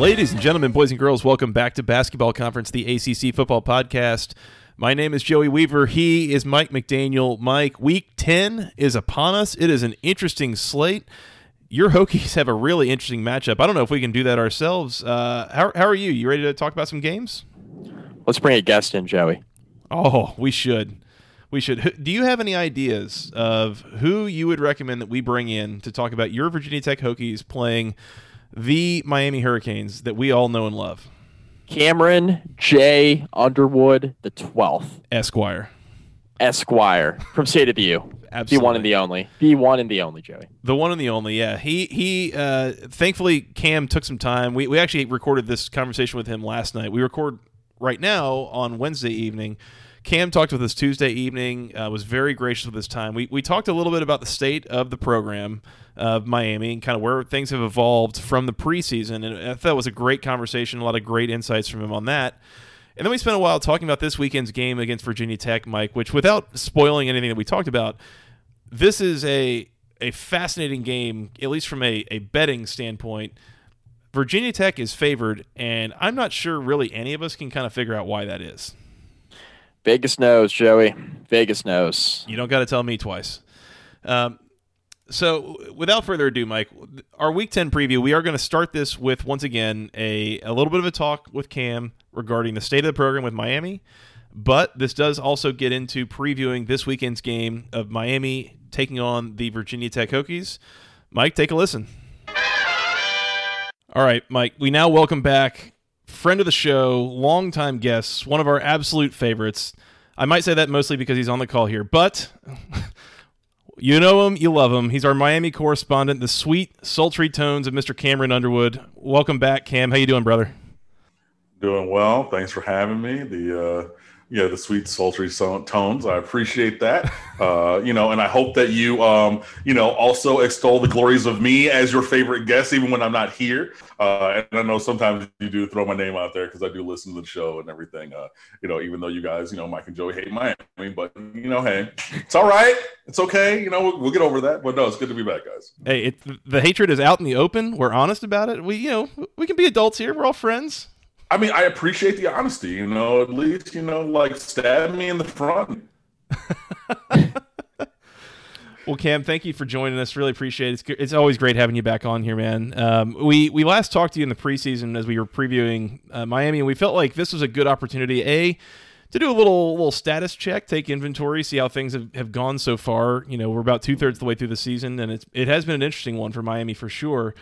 Ladies and gentlemen, boys and girls, welcome back to Basketball Conference, the ACC Football Podcast. My name is Joey Weaver. He is Mike McDaniel. Mike, week 10 is upon us. It is an interesting slate. Your Hokies have a really interesting matchup. I don't know if we can do that ourselves. Uh, how, how are you? You ready to talk about some games? Let's bring a guest in, Joey. Oh, we should. We should. Do you have any ideas of who you would recommend that we bring in to talk about your Virginia Tech Hokies playing – the Miami Hurricanes that we all know and love. Cameron J. Underwood, the 12th. Esquire. Esquire from State of the U. Absolutely. The one and the only. The one and the only, Joey. The one and the only, yeah. He he uh thankfully Cam took some time. We we actually recorded this conversation with him last night. We record right now on Wednesday evening. Cam talked with us Tuesday evening, uh, was very gracious with his time. We, we talked a little bit about the state of the program of Miami and kind of where things have evolved from the preseason. And I thought it was a great conversation, a lot of great insights from him on that. And then we spent a while talking about this weekend's game against Virginia Tech, Mike, which without spoiling anything that we talked about, this is a a fascinating game, at least from a, a betting standpoint. Virginia Tech is favored, and I'm not sure really any of us can kind of figure out why that is. Vegas knows, Joey. Vegas knows. You don't got to tell me twice. Um, so, without further ado, Mike, our Week 10 preview, we are going to start this with, once again, a, a little bit of a talk with Cam regarding the state of the program with Miami. But this does also get into previewing this weekend's game of Miami taking on the Virginia Tech Hokies. Mike, take a listen. All right, Mike, we now welcome back friend of the show, longtime guest, one of our absolute favorites. I might say that mostly because he's on the call here, but you know him, you love him. He's our Miami correspondent, the sweet, sultry tones of Mr. Cameron Underwood. Welcome back, Cam. How you doing, brother? Doing well. Thanks for having me. The uh, yeah, the sweet, sultry tones. I appreciate that. Uh, you know, and I hope that you, um, you know, also extol the glories of me as your favorite guest, even when I'm not here. Uh, and I know sometimes you do throw my name out there because I do listen to the show and everything. Uh, you know, even though you guys, you know, Mike and Joey hate Miami, but you know, hey, it's all right. It's okay. You know, we'll, we'll get over that. But no, it's good to be back, guys. Hey, it, the hatred is out in the open. We're honest about it. We, you know, we can be adults here. We're all friends. I mean, I appreciate the honesty. You know, at least you know, like stab me in the front. well, Cam, thank you for joining us. Really appreciate it. It's, it's always great having you back on here, man. Um, we we last talked to you in the preseason as we were previewing uh, Miami, and we felt like this was a good opportunity. A to do a little little status check, take inventory, see how things have, have gone so far. You know, we're about two thirds the way through the season, and it's it has been an interesting one for Miami for sure.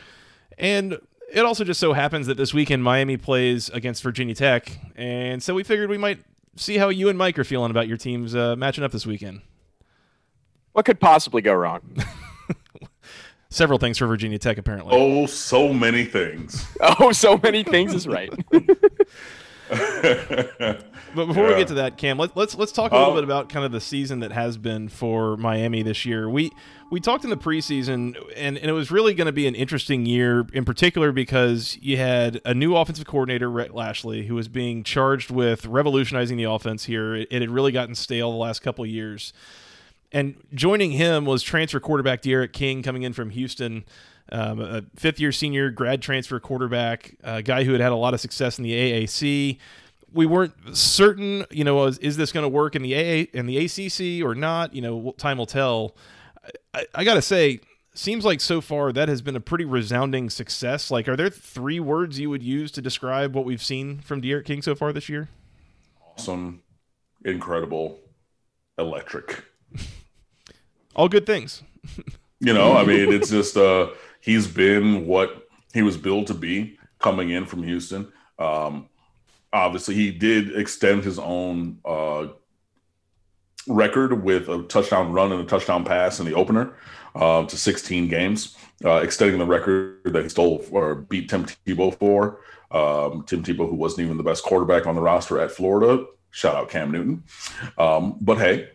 And it also just so happens that this weekend Miami plays against Virginia Tech, and so we figured we might see how you and Mike are feeling about your teams uh, matching up this weekend. What could possibly go wrong? Several things for Virginia Tech, apparently. Oh, so many things. oh, so many things is right. but before yeah. we get to that, Cam, let, us let's, let's talk a little um, bit about kind of the season that has been for Miami this year. We we talked in the preseason, and, and it was really going to be an interesting year, in particular because you had a new offensive coordinator, Rhett Lashlee, who was being charged with revolutionizing the offense here. It, it had really gotten stale the last couple years, and joining him was transfer quarterback D'Eriq King coming in from Houston. Um, a fifth year senior grad transfer quarterback, a guy who had had a lot of success in the AAC we weren't certain, you know, is, is this going to work in the AA in the ACC or not? You know, time will tell. I, I got to say, seems like so far that has been a pretty resounding success. Like, are there three words you would use to describe what we've seen from D'Eriq King so far this year? Awesome, incredible, electric. All good things. you know, I mean, it's just uh, he's been what he was billed to be coming in from Houston. Um, obviously, he did extend his own uh, record with a touchdown run and a touchdown pass in the opener uh, to 16 games, uh, extending the record that he stole or beat Tim Tebow for. Um, Tim Tebow, who wasn't even the best quarterback on the roster at Florida. Shout out Cam Newton. Um, but hey,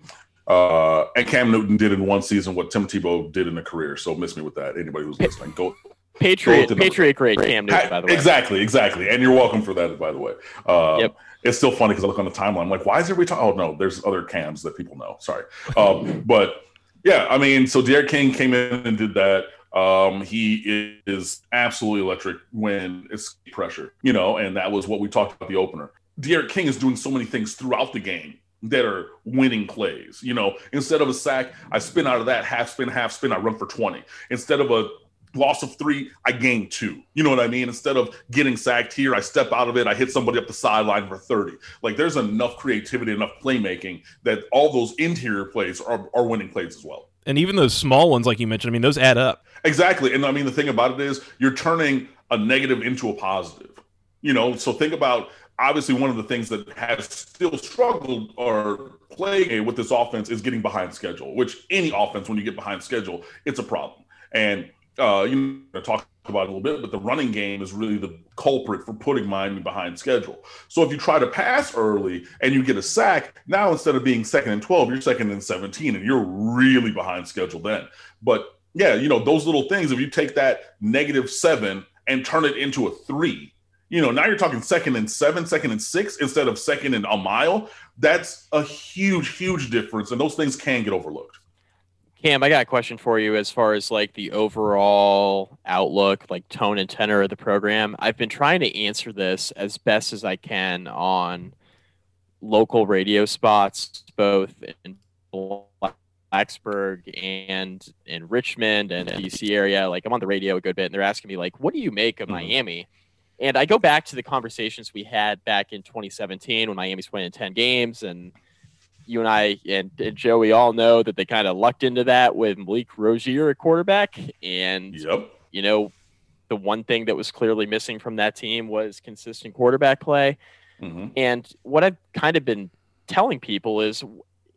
uh, and Cam Newton did in one season what Tim Tebow did in a career. So miss me with that. Anybody who's listening, go. Patriot, go Patriot, great Cam Newton, by the way. Exactly, exactly, and you're welcome for that, by the way. Uh, yep. It's still funny because I look on the timeline, I'm like, why is everybody talking? Oh no, there's other cams that people know. Sorry, um, but yeah, I mean, so D'Eriq King came in and did that. Um, he is absolutely electric when it's pressure, you know, and that was what we talked about the opener. D'Eriq King is doing so many things throughout the game that are winning plays. You know, instead of a sack, I spin out of that half spin, half spin, I run for 20. Instead of a loss of three, I gain two. You know what I mean? Instead of getting sacked here, I step out of it, I hit somebody up the sideline for 30. Like there's enough creativity, enough playmaking that all those interior plays are, are winning plays as well. And even those small ones, like you mentioned, I mean, those add up. Exactly. And I mean, the thing about it is you're turning a negative into a positive. You know, so think about obviously one of the things that has still struggled or playing with this offense is getting behind schedule, which any offense, when you get behind schedule, it's a problem. And uh, you know, talk about a little bit, but the running game is really the culprit for putting Miami behind schedule. So if you try to pass early and you get a sack, now instead of being second and 12, you're second and 17, and you're really behind schedule then. But yeah, you know, those little things, if you take that negative seven and turn it into a three, you know, now you're talking second and seven, second and six instead of second and a mile. That's a huge, huge difference. And those things can get overlooked. Cam, I got a question for you as far as like the overall outlook, like tone and tenor of the program. I've been trying to answer this as best as I can on local radio spots, both in Blacksburg and in Richmond and DC area. Like I'm on the radio a good bit, and they're asking me like, "What do you make of mm-hmm. Miami?" And I go back to the conversations we had back in 2017 when Miami's winning 10 games and you and I and, and Joey all know that they kind of lucked into that with Malik Rosier at quarterback. And, yep. you know, the one thing that was clearly missing from that team was consistent quarterback play. Mm-hmm. And what I've kind of been telling people is,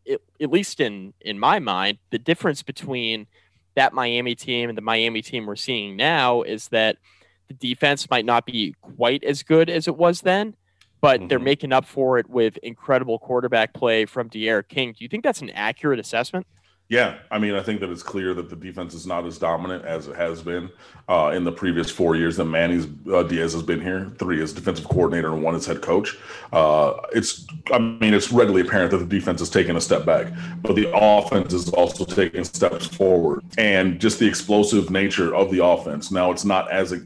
it, at least in, in my mind, the difference between that Miami team and the Miami team we're seeing now is that the defense might not be quite as good as it was then but mm-hmm. they're making up for it with incredible quarterback play from D'Eriq King. Do you think that's an accurate assessment? Yeah, I mean, I think that it's clear that the defense is not as dominant as it has been uh, in the previous four years that Manny's uh, Diaz has been here. Three as defensive coordinator and one as head coach. Uh, it's, I mean, it's readily apparent that the defense is taking a step back, but the offense is also taking steps forward, and just the explosive nature of the offense. Now, it's not as uh,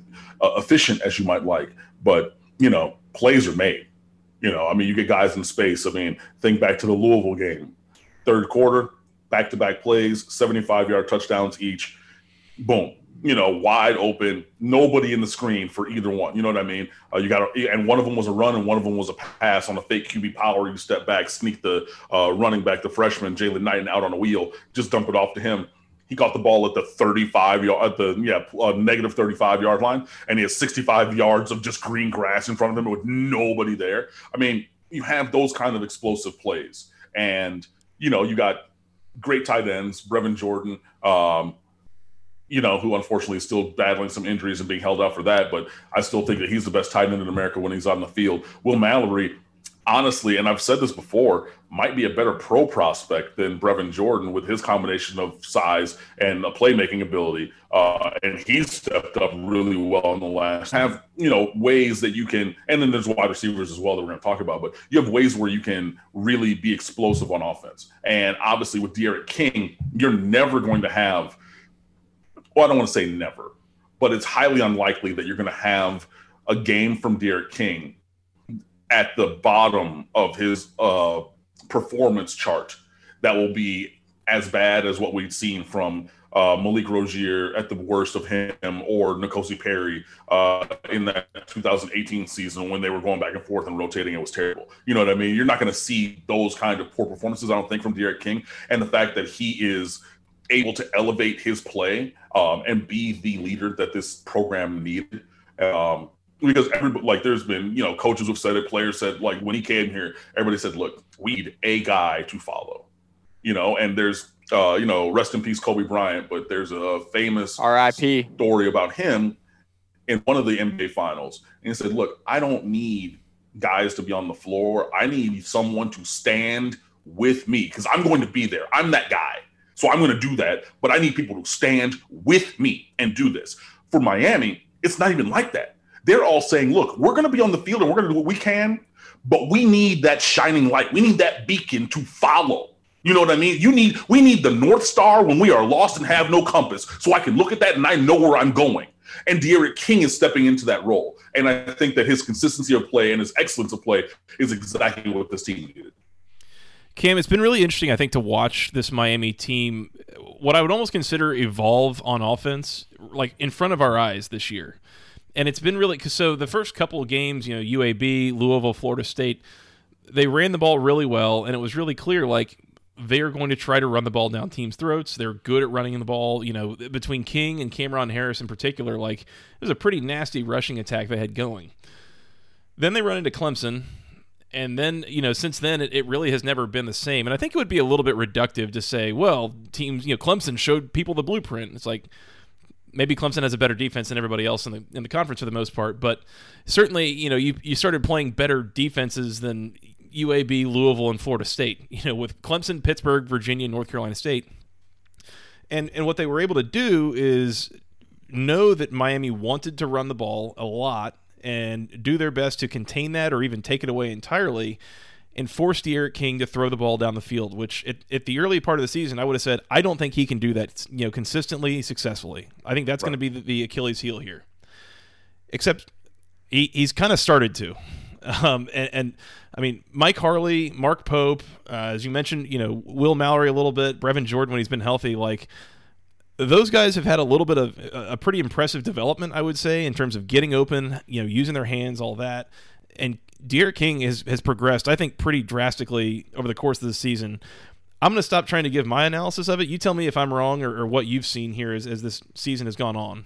efficient as you might like, but you know, plays are made. You know, I mean, you get guys in space. I mean, think back to the Louisville game, third quarter, back to back plays, 75 yard touchdowns each. Boom. You know, wide open, nobody in the screen for either one. You know what I mean? Uh, you got, and one of them was a run, and one of them was a pass on a fake QB power. You step back, sneak the uh, running back, the freshman Jaylan Knighton out on a wheel, just dump it off to him he got the ball at the 35 yard, at the yeah uh, negative 35 yard line, and he has 65 yards of just green grass in front of him with nobody there. I mean, you have those kind of explosive plays, and you know you got great tight ends, Brevin Jordan. Um, you know, who unfortunately is still battling some injuries and being held out for that, but I still think that he's the best tight end in America when he's on the field. Will Mallory, honestly, and I've said this before, might be a better pro prospect than Brevin Jordan with his combination of size and a playmaking ability. Uh, and he's stepped up really well in the last. Have you know ways that you can, and then there's wide receivers as well that we're going to talk about. But you have ways where you can really be explosive on offense. And obviously with D'Eriq King, you're never going to have. Well, I don't want to say never, but it's highly unlikely that you're going to have a game from D'Eriq King at the bottom of his uh, performance chart that will be as bad as what we've seen from uh, Malik Rosier at the worst of him or N'Kosi Perry uh, in that 2018 season when they were going back and forth and rotating. It was terrible. You know what I mean? You're not going to see those kind of poor performances, I don't think, from D'Eriq King. And the fact that he is able to elevate his play um, and be the leader that this program needed. Um, because everybody, like, there's been, you know, coaches have said it, players said, like, when he came here, everybody said, look, we need a guy to follow, you know, and there's, uh, you know, rest in peace, Kobe Bryant, but there's a famous RIP story about him in one of the NBA finals. And he said, look, I don't need guys to be on the floor. I need someone to stand with me because I'm going to be there. I'm that guy. So I'm going to do that. But I need people to stand with me and do this. For Miami, it's not even like that. They're all saying, look, we're going to be on the field and we're going to do what we can, but we need that shining light. We need that beacon to follow. You know what I mean? You need we need the North Star when we are lost and have no compass. So I can look at that and I know where I'm going. And D'Eriq King is stepping into that role. And I think that his consistency of play and his excellence of play is exactly what this team needed. Cam, it's been really interesting, I think, to watch this Miami team, what I would almost consider evolve on offense, like in front of our eyes this year. And it's been really because so the first couple of games, you know, UAB, Louisville, Florida State, they ran the ball really well, and it was really clear like they are going to try to run the ball down teams' throats. They're good at running the ball. You know, between King and Cameron Harris in particular, like it was a pretty nasty rushing attack they had going. Then they run into Clemson, and then you know since then it, it really has never been the same. And I think it would be a little bit reductive to say, well, teams, you know, Clemson showed people the blueprint. It's like maybe Clemson has a better defense than everybody else in the in the conference for the most part, but certainly you know you you started playing better defenses than UAB, Louisville, and Florida State. You know, with Clemson, Pittsburgh, Virginia, North Carolina State, and and what they were able to do is know that Miami wanted to run the ball a lot and do their best to contain that or even take it away entirely and force Eric King to throw the ball down the field, which at, at, the early part of the season, I would have said, I don't think he can do that, you know, consistently, successfully. I think that's right. going to be the, the, Achilles heel here. Except he, he's kind of started to. Um, and, and, I mean, Mike Harley, Mark Pope, uh, as you mentioned, you know, Will Mallory a little bit, Brevin Jordan when he's been healthy, like those guys have had a little bit of a pretty impressive development, I would say, in terms of getting open, you know, using their hands, all that. And D'Eriq King has, has progressed, I think, pretty drastically over the course of the season. I'm going to stop trying to give my analysis of it. You tell me if I'm wrong or, or what you've seen here as, as this season has gone on.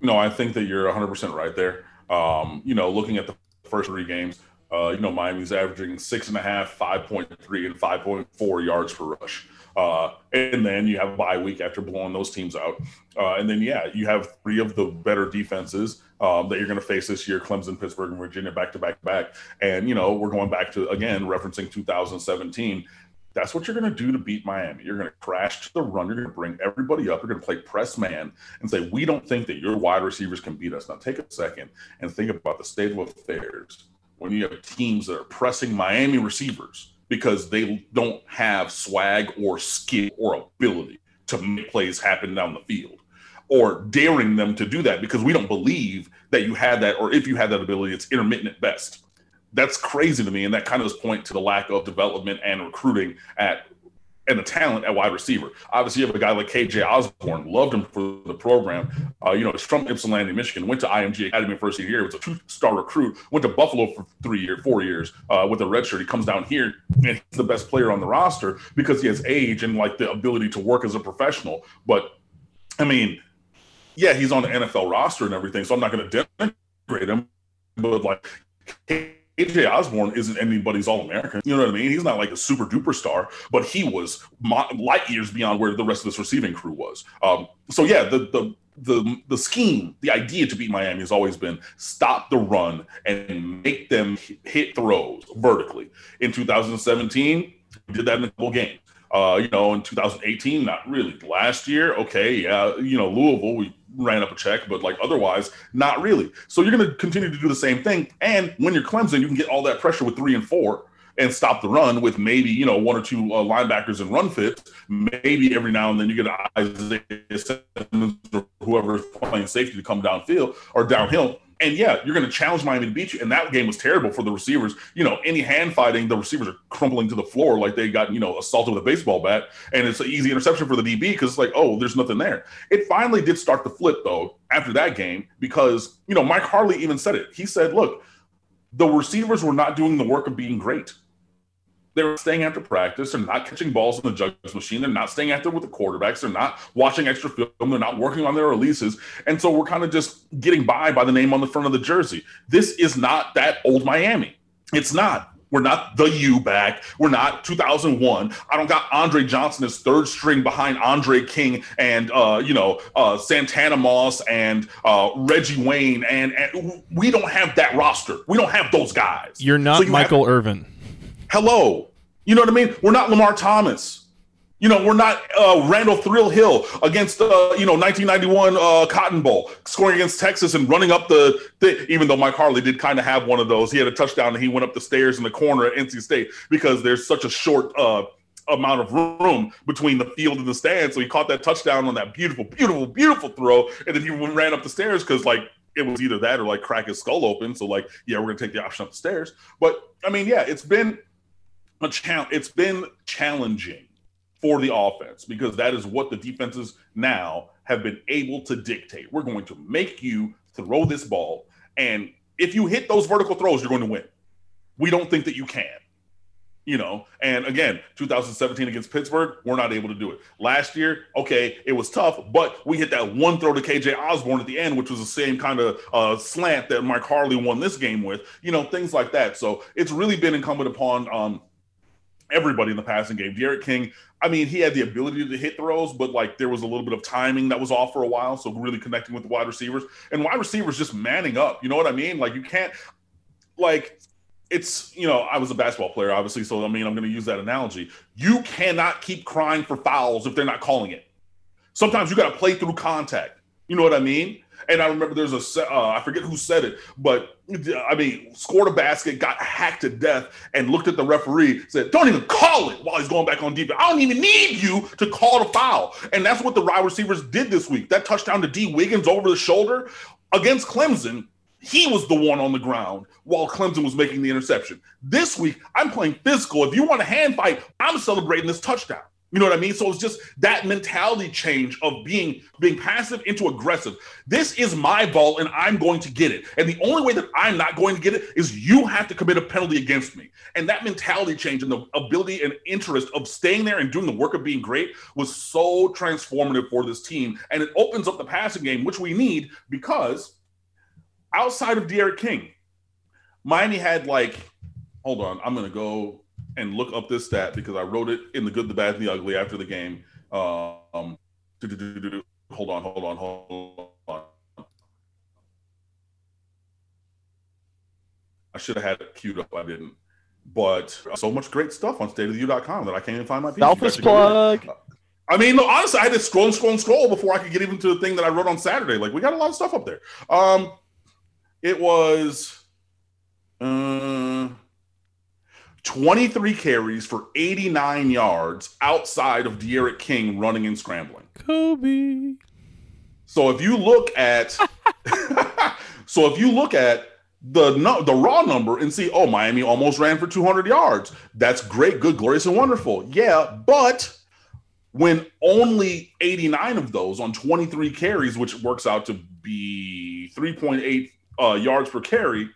No, I think that you're 100% right there. Um, you know, looking at the first three games, uh, you know, Miami's averaging six and a half, 5.3, and 5.4 yards per rush. Uh, and then you have a bye week after blowing those teams out. Uh, and then, yeah, you have three of the better defenses um, that you're going to face this year Clemson, Pittsburgh, and Virginia back to back back. And, you know, we're going back to, again, referencing 2017. That's what you're going to do to beat Miami. You're going to crash to the run. You're going to bring everybody up. You're going to play press man and say, we don't think that your wide receivers can beat us. Now, take a second and think about the state of affairs when you have teams that are pressing Miami receivers because they don't have swag or skill or ability to make plays happen down the field or daring them to do that because we don't believe that you had that or if you had that ability it's intermittent at best that's crazy to me and that kind of does point to the lack of development and recruiting at and the talent at wide receiver. Obviously, you have a guy like KJ Osborn, loved him for the program. Uh, you know, he's from Ypsilanti, Michigan, went to IMG Academy first year, was a two star recruit, went to Buffalo for three years, four years uh, with a red shirt. He comes down here and he's the best player on the roster because he has age and like the ability to work as a professional. But I mean, yeah, he's on the NFL roster and everything, so I'm not going to denigrate him. But like, KJ Osborn isn't anybody's All American. You know what I mean? He's not like a super duper star, but he was light years beyond where the rest of this receiving crew was. Um, so yeah, the the the the scheme, the idea to beat Miami has always been stop the run and make them hit throws vertically. In 2017, we did that in a couple games. Uh, you know, in 2018, not really. Last year, okay, yeah, you know, Louisville, we ran up a check, but like otherwise, not really. So you're going to continue to do the same thing. And when you're Clemson, you can get all that pressure with three and four and stop the run with maybe you know one or two uh, linebackers and run fits. Maybe every now and then you get Isaiah Simmons or whoever's playing safety to come downfield or downhill and yeah, you're going to challenge Miami to beat you. And that game was terrible for the receivers. You know, any hand fighting, the receivers are crumpling to the floor like they got, you know, assaulted with a baseball bat. And it's an easy interception for the DB because it's like, oh, there's nothing there. It finally did start to flip, though, after that game because, you know, Mike Harley even said it. He said, look, the receivers were not doing the work of being great. They're staying after practice. They're not catching balls in the jugs machine. They're not staying after with the quarterbacks. They're not watching extra film. They're not working on their releases. And so we're kind of just getting by by the name on the front of the jersey. This is not that old Miami. It's not. We're not the U back. We're not 2001. I don't got Andre Johnson as third string behind Andre King and uh, you know uh, Santana Moss and uh, Reggie Wayne, and, and, we don't have that roster. We don't have those guys. You're not so you Michael have, Irvin. Hello, you know what I mean? We're not Lamar Thomas. You know, we're not uh, Randall Thrill-Hill against uh, you know 1991 uh, Cotton Bowl, scoring against Texas and running up the, even though Mike Harley did kind of have one of those. He had a touchdown and he went up the stairs in the corner at NC State because there's such a short uh, amount of room between the field and the stand. So he caught that touchdown on that beautiful, beautiful, beautiful throw, and then he ran up the stairs because like it was either that or like crack his skull open. So like, yeah, we're gonna take the option up the stairs. But I mean, yeah, it's been a. It's been challenging for the offense because that is what the defenses now have been able to dictate. We're going to make you throw this ball. And if you hit those vertical throws, you're going to win. We don't think that you can. You know, and again, 2017 against Pittsburgh, we're not able to do it. Last year, okay, it was tough, but we hit that one throw to KJ Osborn at the end, which was the same kind of uh, slant that Mike Harley won this game with. You know, things like that. So it's really been incumbent upon um, everybody in the passing game. D'Eriq King, I mean, he had the ability to hit throws, but like there was a little bit of timing that was off for a while. So really connecting with the wide receivers and wide receivers just manning up. You know what I mean? Like you can't like it's you know I was a basketball player obviously, so I mean I'm going to use that analogy. You cannot keep crying for fouls if they're not calling it. Sometimes you got to play through contact. You know what I mean? And I remember there's a uh, I forget who said it, but I mean, scored a basket, got hacked to death, and looked at the referee, said, "Don't even call it." While he's going back on defense, I don't even need you to call the foul. And that's what the wide receivers did this week. That touchdown to Dee Wiggins over the shoulder against Clemson. He was the one on the ground while Clemson was making the interception. This week, I'm playing physical. If you want a hand fight, I'm celebrating this touchdown. You know what I mean? So it's just that mentality change of being being passive into aggressive. This is my ball and I'm going to get it. And the only way that I'm not going to get it is you have to commit a penalty against me. And that mentality change and the ability and interest of staying there and doing the work of being great was so transformative for this team. And it opens up the passing game, which we need because outside of D'Eriq King, Miami had like, hold on, I'm gonna go and look up this stat because I wrote it in the good, the bad, and the ugly after the game. Um, hold on, hold on, hold on. I should have had it queued up. I didn't. But so much great stuff on stateoftheu.com that I can't even find my piece. Selfish plug. I mean, no, honestly, I had to scroll and scroll and scroll before I could get even to the thing that I wrote on Saturday. Like, we got a lot of stuff up there. Um, it was. Uh, 23 carries for 89 yards outside of D'Eriq King running and scrambling. Kobe. So if you look at so if you look at the no, the raw number and see, oh, Miami almost ran for 200 yards. That's great, good, glorious, and wonderful. Yeah, but when only 89 of those on 23 carries, which works out to be 3.8 uh, yards per carry,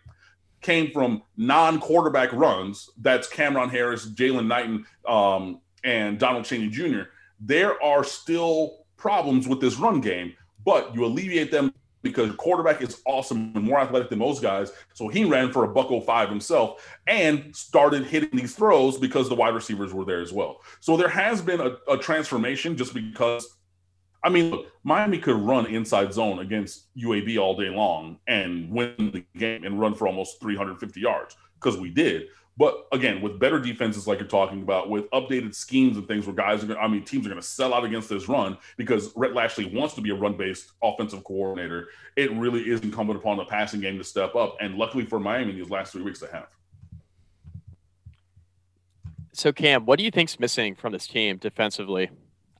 came from non-quarterback runs. That's Cameron Harris, Jaylan Knighton, um, and Donald Chaney Jr. There are still problems with this run game, but you alleviate them because quarterback is awesome and more athletic than most guys. So he ran for a buck 05 himself and started hitting these throws because the wide receivers were there as well. So there has been a, a transformation just because I mean, look, Miami could run inside zone against UAB all day long and win the game and run for almost 350 yards because we did. But again, with better defenses like you're talking about, with updated schemes and things where guys are going to, I mean, teams are going to sell out against this run because Rhett Lashlee wants to be a run based offensive coordinator. It really is incumbent upon the passing game to step up. And luckily for Miami, these last three weeks, they have. So, Cam, what do you think's missing from this team defensively?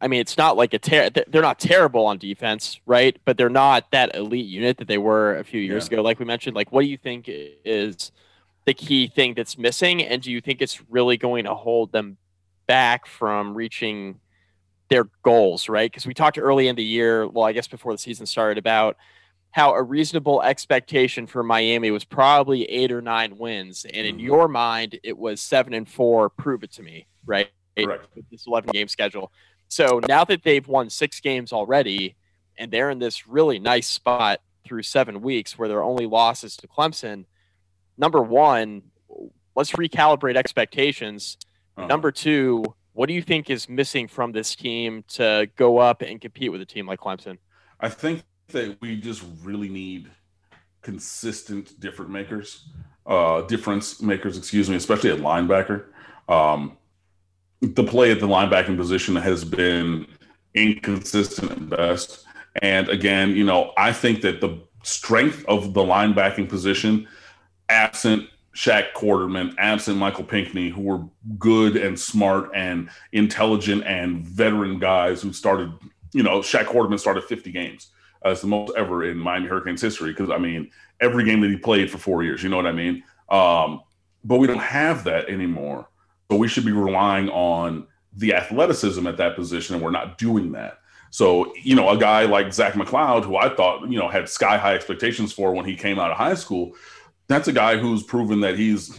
I mean, it's not like a ter- they're not terrible on defense, right? But they're not that elite unit that they were a few years yeah. ago. Like we mentioned, like what do you think is the key thing that's missing, and do you think it's really going to hold them back from reaching their goals, right? Because we talked early in the year, well, I guess before the season started, about how a reasonable expectation for Miami was probably eight or nine wins, and in mm-hmm. your mind, it was seven and four. Prove it to me, right? Correct. This 11 game schedule. So now that they've won six games already, and they're in this really nice spot through seven weeks where their only losses to Clemson, number one, let's recalibrate expectations. Uh-huh. Number two, what do you think is missing from this team to go up and compete with a team like Clemson? I think that we just really need consistent different makers, uh, difference makers, excuse me, especially at linebacker. Um, the play at the linebacking position has been inconsistent at best. And again, you know, I think that the strength of the linebacking position, absent Shaq Quarterman, absent Michael Pinckney, who were good and smart and intelligent and veteran guys who started, you know, Shaq Quarterman started 50 games. It's the most ever in Miami Hurricanes history because I mean every game that he played for four years. You know what I mean? Um, but we don't have that anymore. So we should be relying on the athleticism at that position, and we're not doing that. So you know, a guy like Zach McCloud, who I thought you know had sky high expectations for when he came out of high school, that's a guy who's proven that he's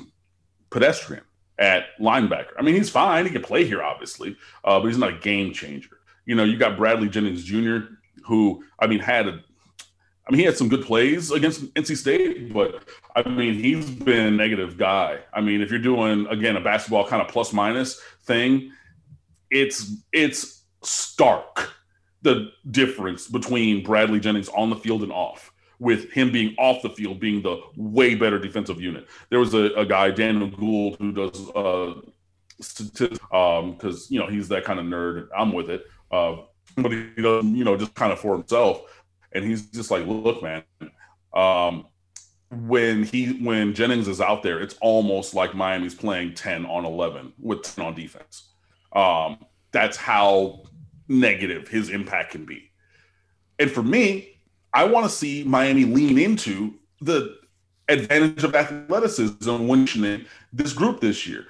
pedestrian at linebacker. I mean, he's fine; he can play here, obviously, uh, but he's not a game changer. You know, you got Bradley Jennings Jr who I mean had a mean, he had some good plays against NC State, but I mean, he's been a negative guy. I mean, if you're doing again a basketball kind of plus minus thing, it's it's stark the difference between Bradley Jennings on the field and off, with him being off the field being the way better defensive unit. There was a, a guy, Daniel Gould, who does uh statistics um because you know he's that kind of nerd. I'm with it. Uh, but he does, you know, just kind of for himself. And he's just like, look, man, um, when he when Jennings is out there, it's almost like Miami's playing 10 on 11 with 10 on defense. Um, that's how negative his impact can be. And for me, I want to see Miami lean into the advantage of athleticism when this group this year.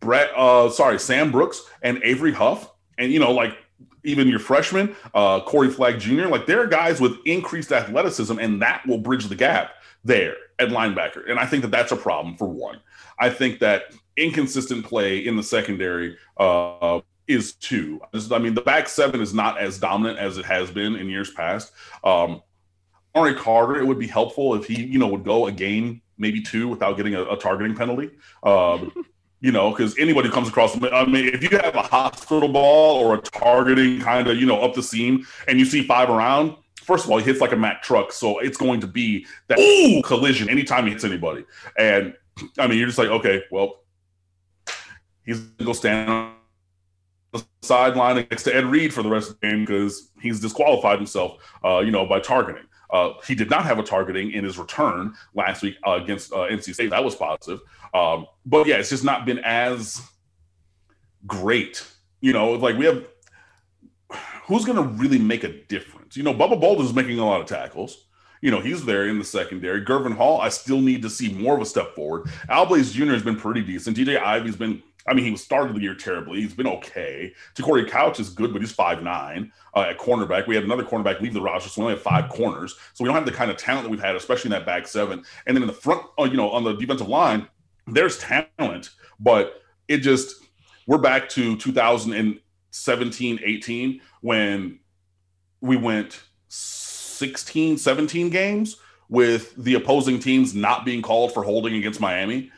Brett, uh, sorry, Sam Brooks and Avery Huff, and you know, like even your freshman, uh, Corey Flagg Jr., like there are guys with increased athleticism, and that will bridge the gap there at linebacker. And I think that that's a problem for one. I think that inconsistent play in the secondary uh, is two. I mean, the back seven is not as dominant as it has been in years past. Um, Ari Carter, it would be helpful if he, you know, would go a game, maybe two, without getting a, a targeting penalty. Um, you know, because anybody comes across, I mean, if you have a hospital ball or a targeting kind of, you know, up the seam and you see five around, first of all, he hits like a Mack truck. So it's going to be that Ooh! collision anytime he hits anybody. And I mean, you're just like, okay, well, he's going to go stand on the sideline next to Ed Reed for the rest of the game because he's disqualified himself, uh, you know, by targeting. Uh, he did not have a targeting in his return last week uh, against uh, NC State. That was positive. Um, but yeah, it's just not been as great. You know, like we have who's going to really make a difference? You know, Bubba Bolden's making a lot of tackles. You know, he's there in the secondary. Gurvan Hall, I still need to see more of a step forward. Al Blades Jr. has been pretty decent. DJ Ivey's been, I mean, he was started the year terribly. He's been okay. Corey Couch is good, but he's five nine uh, at cornerback. We had another cornerback leave the roster, so we only have five corners. So we don't have the kind of talent that we've had, especially in that back seven. And then in the front, uh, you know, on the defensive line, there's talent, but it just we're back to 2017, 18 when we went 16, 17 games with the opposing teams not being called for holding against Miami.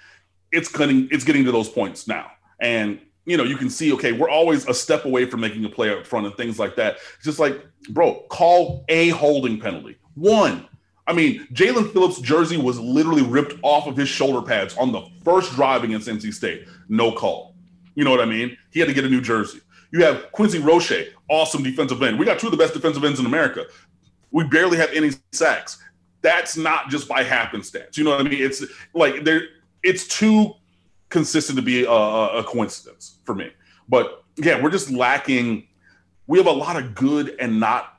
It's getting it's getting to those points now. And you know, you can see, okay, we're always a step away from making a play up front and things like that. It's just like, bro, call a holding penalty. One. I mean, Jaelan Phillips' jersey was literally ripped off of his shoulder pads on the first drive against NC State. No call. You know what I mean? He had to get a new jersey. You have Quincy Roche, awesome defensive end. We got two of the best defensive ends in America. We barely have any sacks. That's not just by happenstance. You know what I mean? It's like there. It's too consistent to be a, a coincidence for me. But yeah, we're just lacking. We have a lot of good and not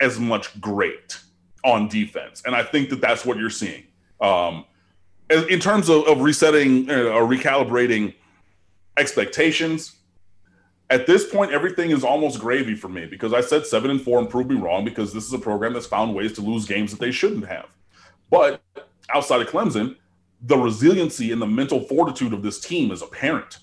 as much great on defense. And I think that that's what you're seeing. Um, in terms of, of resetting uh, or recalibrating expectations, at this point, everything is almost gravy for me because I said seven and four and proved me wrong because this is a program that's found ways to lose games that they shouldn't have. But outside of Clemson, the resiliency and the mental fortitude of this team is apparent.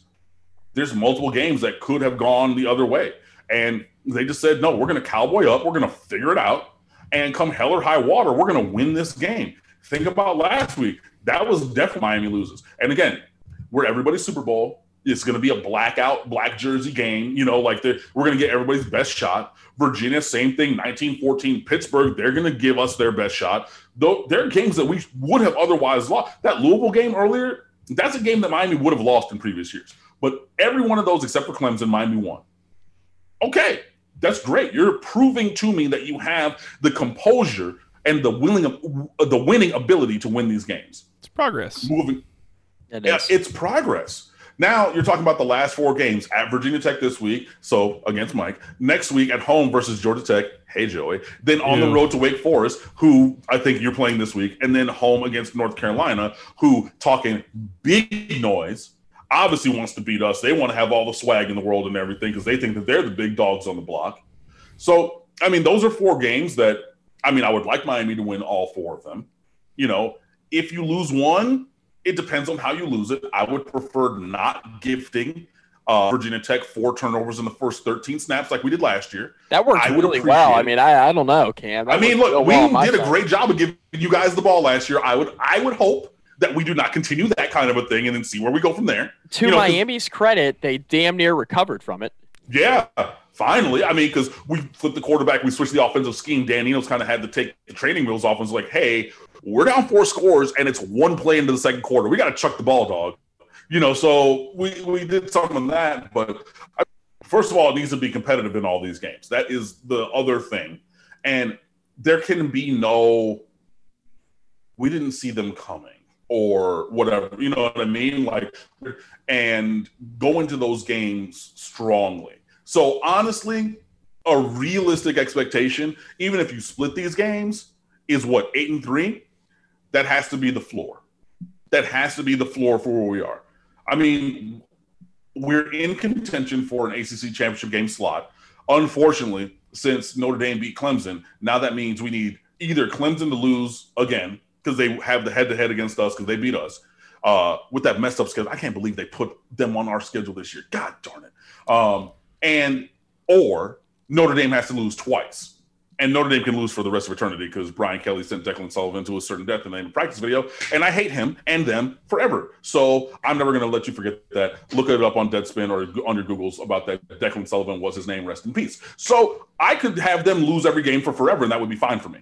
There's multiple games that could have gone the other way. And they just said, no, we're going to cowboy up. We're going to figure it out. And come hell or high water, we're going to win this game. Think about last week. That was definitely Miami loses. And again, we're everybody's Super Bowl. It's going to be a blackout, black jersey game. You know, like we're going to get everybody's best shot. Virginia, same thing. 1914. Pittsburgh, they're going to give us their best shot. Though there are games that we would have otherwise lost. That Louisville game earlier, that's a game that Miami would have lost in previous years. But every one of those, except for Clemson, Miami won. Okay, that's great. You're proving to me that you have the composure and the willing, the winning ability to win these games. It's progress. Moving. It yeah, it's progress. Now you're talking about the last four games at Virginia Tech this week, so against Mike. Next week at home versus Georgia Tech. Hey Joey. Then on the road to Wake Forest, who I think you're playing this week, and then home against North Carolina, who talking big noise. Obviously wants to beat us. They want to have all the swag in the world and everything because they think that they're the big dogs on the block. So I mean, those are four games that I mean, I would like Miami to win all four of them. You know, if you lose one, it depends on how you lose it. I would prefer not gifting uh, Virginia Tech four turnovers in the first 13 snaps like we did last year. That worked really well. I mean, I, I don't know, Cam. That I mean, look, we well did a great job of giving you guys the ball last year. I would I would hope that we do not continue that kind of a thing and then see where we go from there. To you know, Miami's credit, they damn near recovered from it. Yeah, finally. I mean, because we flipped the quarterback, we switched the offensive scheme. Dan Enos kind of had to take the training wheels off and was like, hey, we're down four scores and it's one play into the second quarter. We got to chuck the ball, dog. You know, so we, we did some of that. But I, first of all, it needs to be competitive in all these games. That is the other thing. And there can be no, we didn't see them coming or whatever. You know what I mean? Like, and go into those games strongly. So honestly, a realistic expectation, even if you split these games, is what eight and three that has to be the floor. That has to be the floor for where we are. I mean, we're in contention for an ACC championship game slot. Unfortunately, since Notre Dame beat Clemson, now that means we need either Clemson to lose again because they have the head to head against us because they beat us uh, with that messed up schedule. I can't believe they put them on our schedule this year. God darn it. Um, and or Notre Dame has to lose twice and Notre Dame can lose for the rest of eternity because Brian Kelly sent Declan Sullivan to a certain death in the name of practice video, and I hate him and them forever. So I'm never going to let you forget that. Look it up on Deadspin or on your Googles about that. Declan Sullivan was his name. Rest in peace. So I could have them lose every game for forever, and that would be fine for me.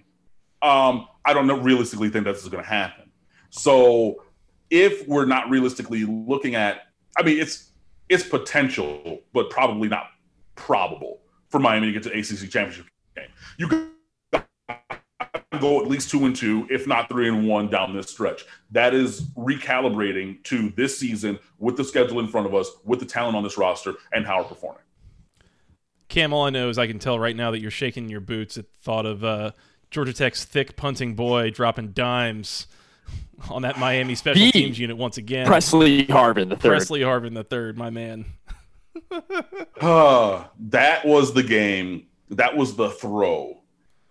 Um, I don't know, realistically think that's going to happen. So if we're not realistically looking at, I mean, it's it's potential, but probably not probable for Miami to get to ACC championship game. You got go at least two and two, if not three and one down this stretch. That is recalibrating to this season with the schedule in front of us, with the talent on this roster, and how we're performing. Cam, all I know is I can tell right now that you're shaking your boots at thought of uh, Georgia Tech's thick punting boy dropping dimes on that Miami special the teams unit once again. Pressley Harvin the third. Pressley Harvin the third, my man. uh, that was the game that was the throw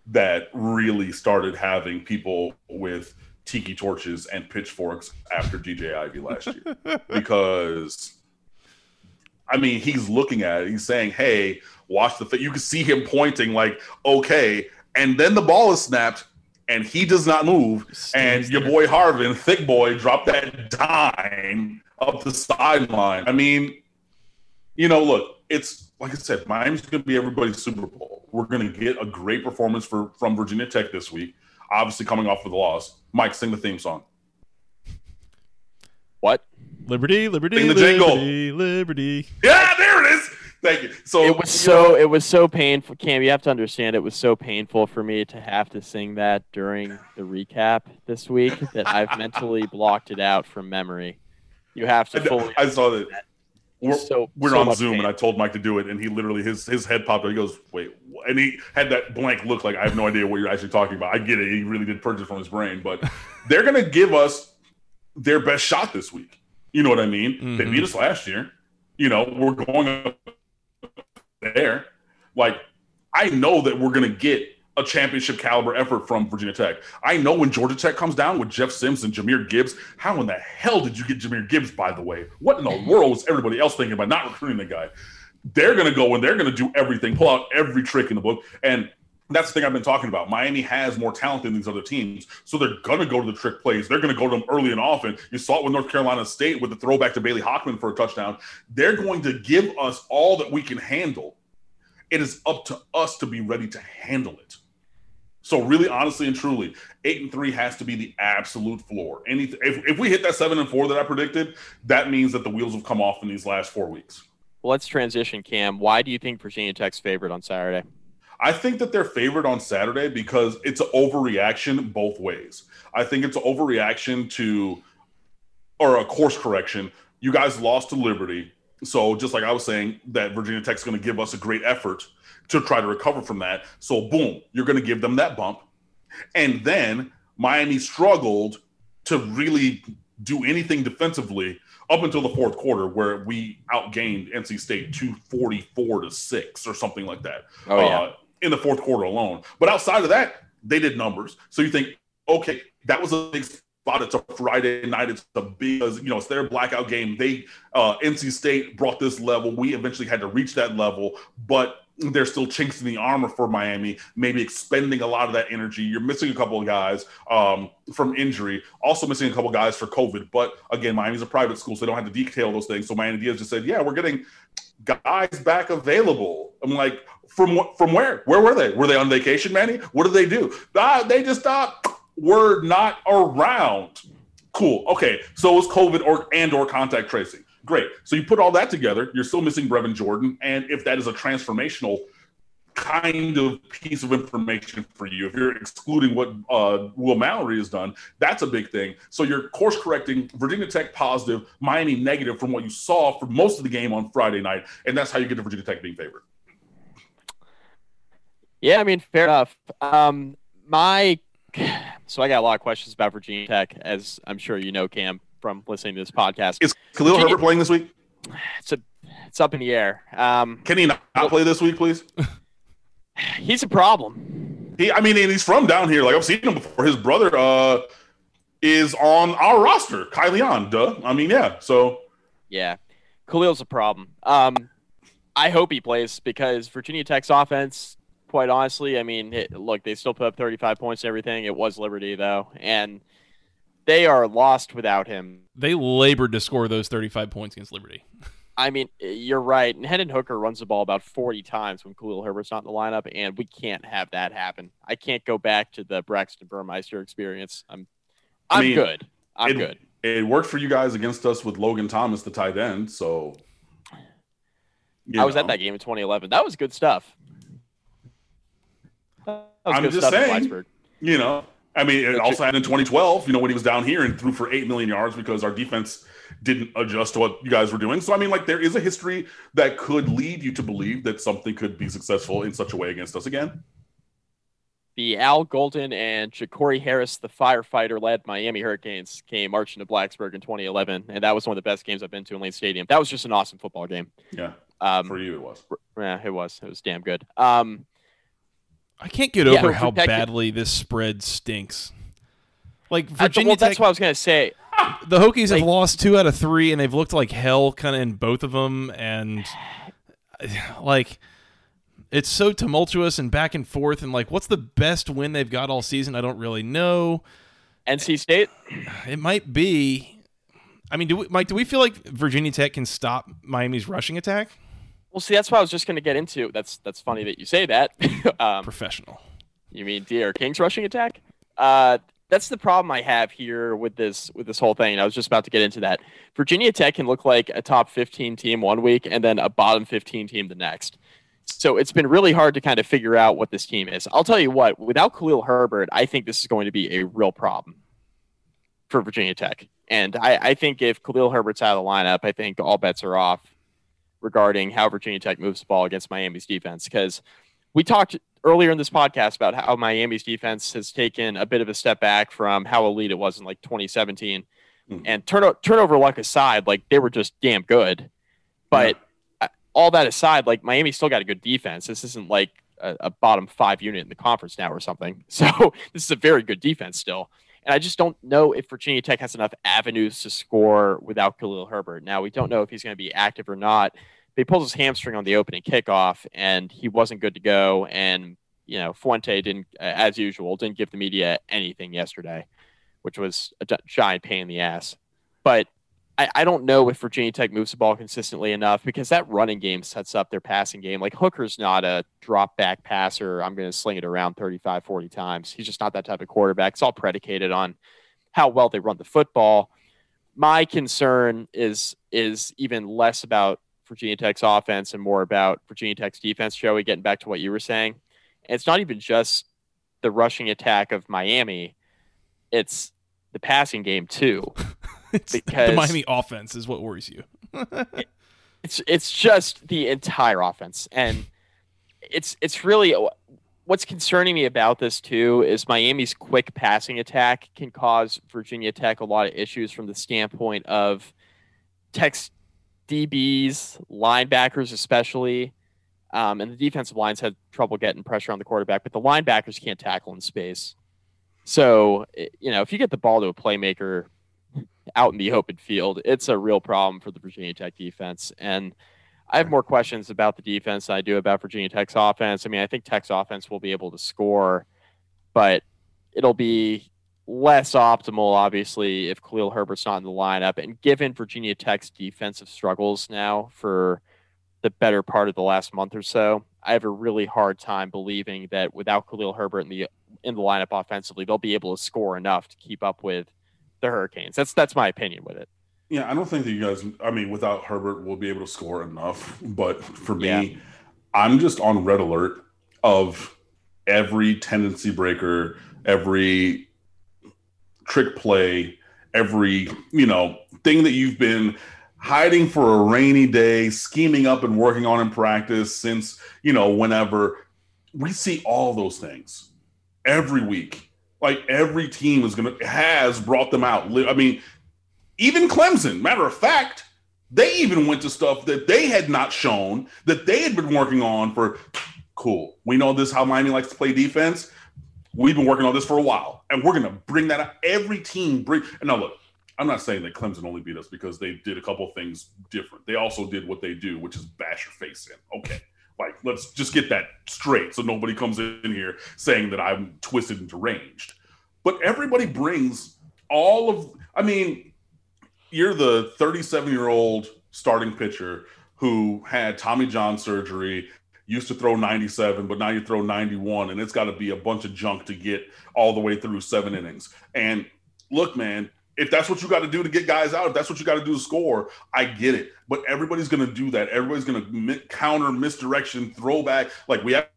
that really started having people with tiki torches and pitchforks after DJ Ivey last year. because I mean, he's looking at it, he's saying, Hey, watch the thing." You can see him pointing like, okay, and then the ball is snapped and he does not move. and your boy Harvin, thick boy, dropped that dime up the sideline. I mean, you know, look, it's like I said, Miami's going to be everybody's Super Bowl. We're going to get a great performance for from Virginia Tech this week. Obviously, coming off of the loss. Mike, sing the theme song. What? Liberty, liberty, sing the liberty, jingle. liberty. Yeah, there it is. Thank you. So it was so know, it was so painful. Cam, you have to understand, it was so painful for me to have to sing that during the recap this week that I've mentally blocked it out from memory. You have to fully. I, I saw that we're, so, we're so on Zoom, pain. and I told Mike to do it, and he literally his his head popped up. He goes, "Wait," and he had that blank look, like I have no idea what you're actually talking about. I get it; he really did purchase from his brain, but they're gonna give us their best shot this week. You know what I mean? Mm-hmm. They beat us last year. You know, we're going up there. Like, I know that we're going to get a championship caliber effort from Virginia Tech. I know when Georgia Tech comes down with Jeff Sims and Jahmyr Gibbs, how in the hell did you get Jahmyr Gibbs, by the way? What in the world was everybody else thinking about not recruiting the guy? They're going to go and they're going to do everything, pull out every trick in the book. And that's the thing I've been talking about. Miami has more talent than these other teams, so they're gonna go to the trick plays. They're gonna go to them early and often. You saw it with North Carolina State with the throwback to Bailey Hockman for a touchdown. They're going to give us all that we can handle. It is up to us to be ready to handle it. So really, honestly and truly, eight and three has to be the absolute floor. Anything if, if we hit that seven and four that I predicted, that means that the wheels have come off in these last four weeks. Well, let's transition, Cam. Why do you think Virginia Tech's favorite on Saturday? I think that they're favored on Saturday because it's an overreaction both ways. I think it's an overreaction to, or a course correction. You guys lost to Liberty. So, just like I was saying, that Virginia Tech's going to give us a great effort to try to recover from that. So, boom, you're going to give them that bump. And then Miami struggled to really do anything defensively up until the fourth quarter, where we outgained NC State 244 to six or something like that. Oh, yeah. Uh, in the fourth quarter alone. But outside of that, they did numbers. So you think, okay, that was a big spot. It's a Friday night. It's a big, you know, it's their blackout game. They, uh, NC State brought this level. We eventually had to reach that level, but there's still chinks in the armor for Miami, maybe expending a lot of that energy. You're missing a couple of guys um, from injury, also missing a couple of guys for COVID. But again, Miami's a private school, so they don't have to detail those things. So Miami Diaz just said, yeah, we're getting guys back available. I'm like, from from where? Where were they? Were they on vacation, Manny? What did they do? Ah, they just thought were not around. Cool. Okay. So it was COVID or and or contact tracing. Great. So you put all that together. You're still missing Brevin Jordan, and if that is a transformational kind of piece of information for you. If you're excluding what uh, Will Mallory has done, that's a big thing. So you're course correcting Virginia Tech positive, Miami negative from what you saw for most of the game on Friday night, and that's how you get to Virginia Tech being favored. Yeah, I mean, fair enough. Um, my so I got a lot of questions about Virginia Tech, as I'm sure you know, Cam, from listening to this podcast. Is Khalil Virginia, Herbert playing this week? It's a, it's up in the air. Um, Can he not, play this week, please? He's a problem. He, I mean, and he's from down here. Like I've seen him before. His brother uh, is on our roster, Leon. Duh. I mean, yeah. So yeah, Khalil's a problem. Um, I hope he plays because Virginia Tech's offense quite honestly. I mean, it, look, they still put up 35 points and everything. It was Liberty, though. And they are lost without him. They labored to score those 35 points against Liberty. I mean, you're right. And Hendon Hooker runs the ball about 40 times when Khalil Herbert's not in the lineup, and we can't have that happen. I can't go back to the Braxton Burmeister experience. I'm, I'm I mean, good. I'm it, good. It worked for you guys against us with Logan Thomas, the tight end. So I was know. at that game in 2011. That was good stuff. I'm just saying, you know, I mean, it also happened in 2012, you know, when he was down here and threw for 8 million yards because our defense didn't adjust to what you guys were doing. So, I mean, like, there is a history that could lead you to believe that something could be successful in such a way against us again. The Al Golden and Jacory Harris, the firefighter led Miami Hurricanes, came marching to Blacksburg in 2011. And that was one of the best games I've been to in Lane Stadium. That was just an awesome football game. Yeah. Um, for you, it was. Yeah, it was. It was damn good. Um, I can't get over yeah, how badly this spread stinks. Like uh, Virginia well, Tech, that's what I was gonna say. The Hokies like, have lost two out of three, and they've looked like hell, kind of in both of them, and like it's so tumultuous and back and forth. And like, what's the best win they've got all season? I don't really know. NC State. It might be. I mean, do we, Mike? Do we feel like Virginia Tech can stop Miami's rushing attack? Well, see, that's what I was just going to get into. That's that's funny that you say that. um, Professional. You mean D'Eriq King's rushing attack? Uh, that's the problem I have here with this with this whole thing. I was just about to get into that. Virginia Tech can look like a top 15 team one week and then a bottom 15 team the next. So it's been really hard to kind of figure out what this team is. I'll tell you what, without Khalil Herbert, I think this is going to be a real problem for Virginia Tech. And I, I think if Khalil Herbert's out of the lineup, I think all bets are off regarding how Virginia Tech moves the ball against Miami's defense because we talked earlier in this podcast about how Miami's defense has taken a bit of a step back from how elite it was in like 2017. Mm-hmm. And turn, turnover luck aside, like they were just damn good. But yeah. all that aside, like Miami still got a good defense. This isn't like a, a, bottom five unit in the conference now or something. So this is a very good defense still. And I just don't know if Virginia Tech has enough avenues to score without Khalil Herbert. Now we don't know if he's going to be active or not. He pulls his hamstring on the opening kickoff, and he wasn't good to go. And you know, Fuente didn't, as usual, didn't give the media anything yesterday, which was a giant pain in the ass. But I, I don't know if Virginia Tech moves the ball consistently enough because that running game sets up their passing game. Like Hooker's not a drop back passer. I'm going to sling it around 35, 40 times. He's just not that type of quarterback. It's all predicated on how well they run the football. My concern is is even less about Virginia Tech's offense and more about Virginia Tech's defense. Joey, getting back to what you were saying, and it's not even just the rushing attack of Miami; it's the passing game too. because the Miami offense is what worries you. it's it's just the entire offense, and it's it's really what's concerning me about this too is Miami's quick passing attack can cause Virginia Tech a lot of issues from the standpoint of Tech's DBs, linebackers especially. Um, and the defensive lines had trouble getting pressure on the quarterback, but the linebackers can't tackle in space. So, you know, if you get the ball to a playmaker out in the open field, it's a real problem for the Virginia Tech defense. And I have more questions about the defense than I do about Virginia Tech's offense. I mean, I think Tech's offense will be able to score, but it'll be less optimal, obviously, if Khalil Herbert's not in the lineup. And given Virginia Tech's defensive struggles now for the better part of the last month or so, I have a really hard time believing that without Khalil Herbert in the in the lineup offensively, they'll be able to score enough to keep up with the Hurricanes. That's that's my opinion with it. Yeah, I don't think that you guys. I mean, without Herbert, we'll be able to score enough. But for me, yeah. I'm just on red alert of every tendency breaker, every trick play, every you know thing that you've been hiding for a rainy day, scheming up and working on in practice since you know whenever. We see all those things every week like every team is gonna has brought them out. I mean, even Clemson. Matter of fact, they even went to stuff that they had not shown that they had been working on for. Cool. We know this how Miami likes to play defense. We've been working on this for a while, and we're gonna bring that up. Every team bring. And now look, I'm not saying that Clemson only beat us because they did a couple things different. They also did what they do, which is bash your face in. Okay. Like, let's just get that straight so nobody comes in here saying that I'm twisted and deranged. But everybody brings all of, I mean, you're the 37 year old starting pitcher who had Tommy John surgery, used to throw 97, but now you throw 91, and it's got to be a bunch of junk to get all the way through seven innings. And look, man, if that's what you got to do to get guys out, if that's what you got to do to score, I get it. But everybody's going to do that. Everybody's going to mi- counter, misdirection, throwback. Like we have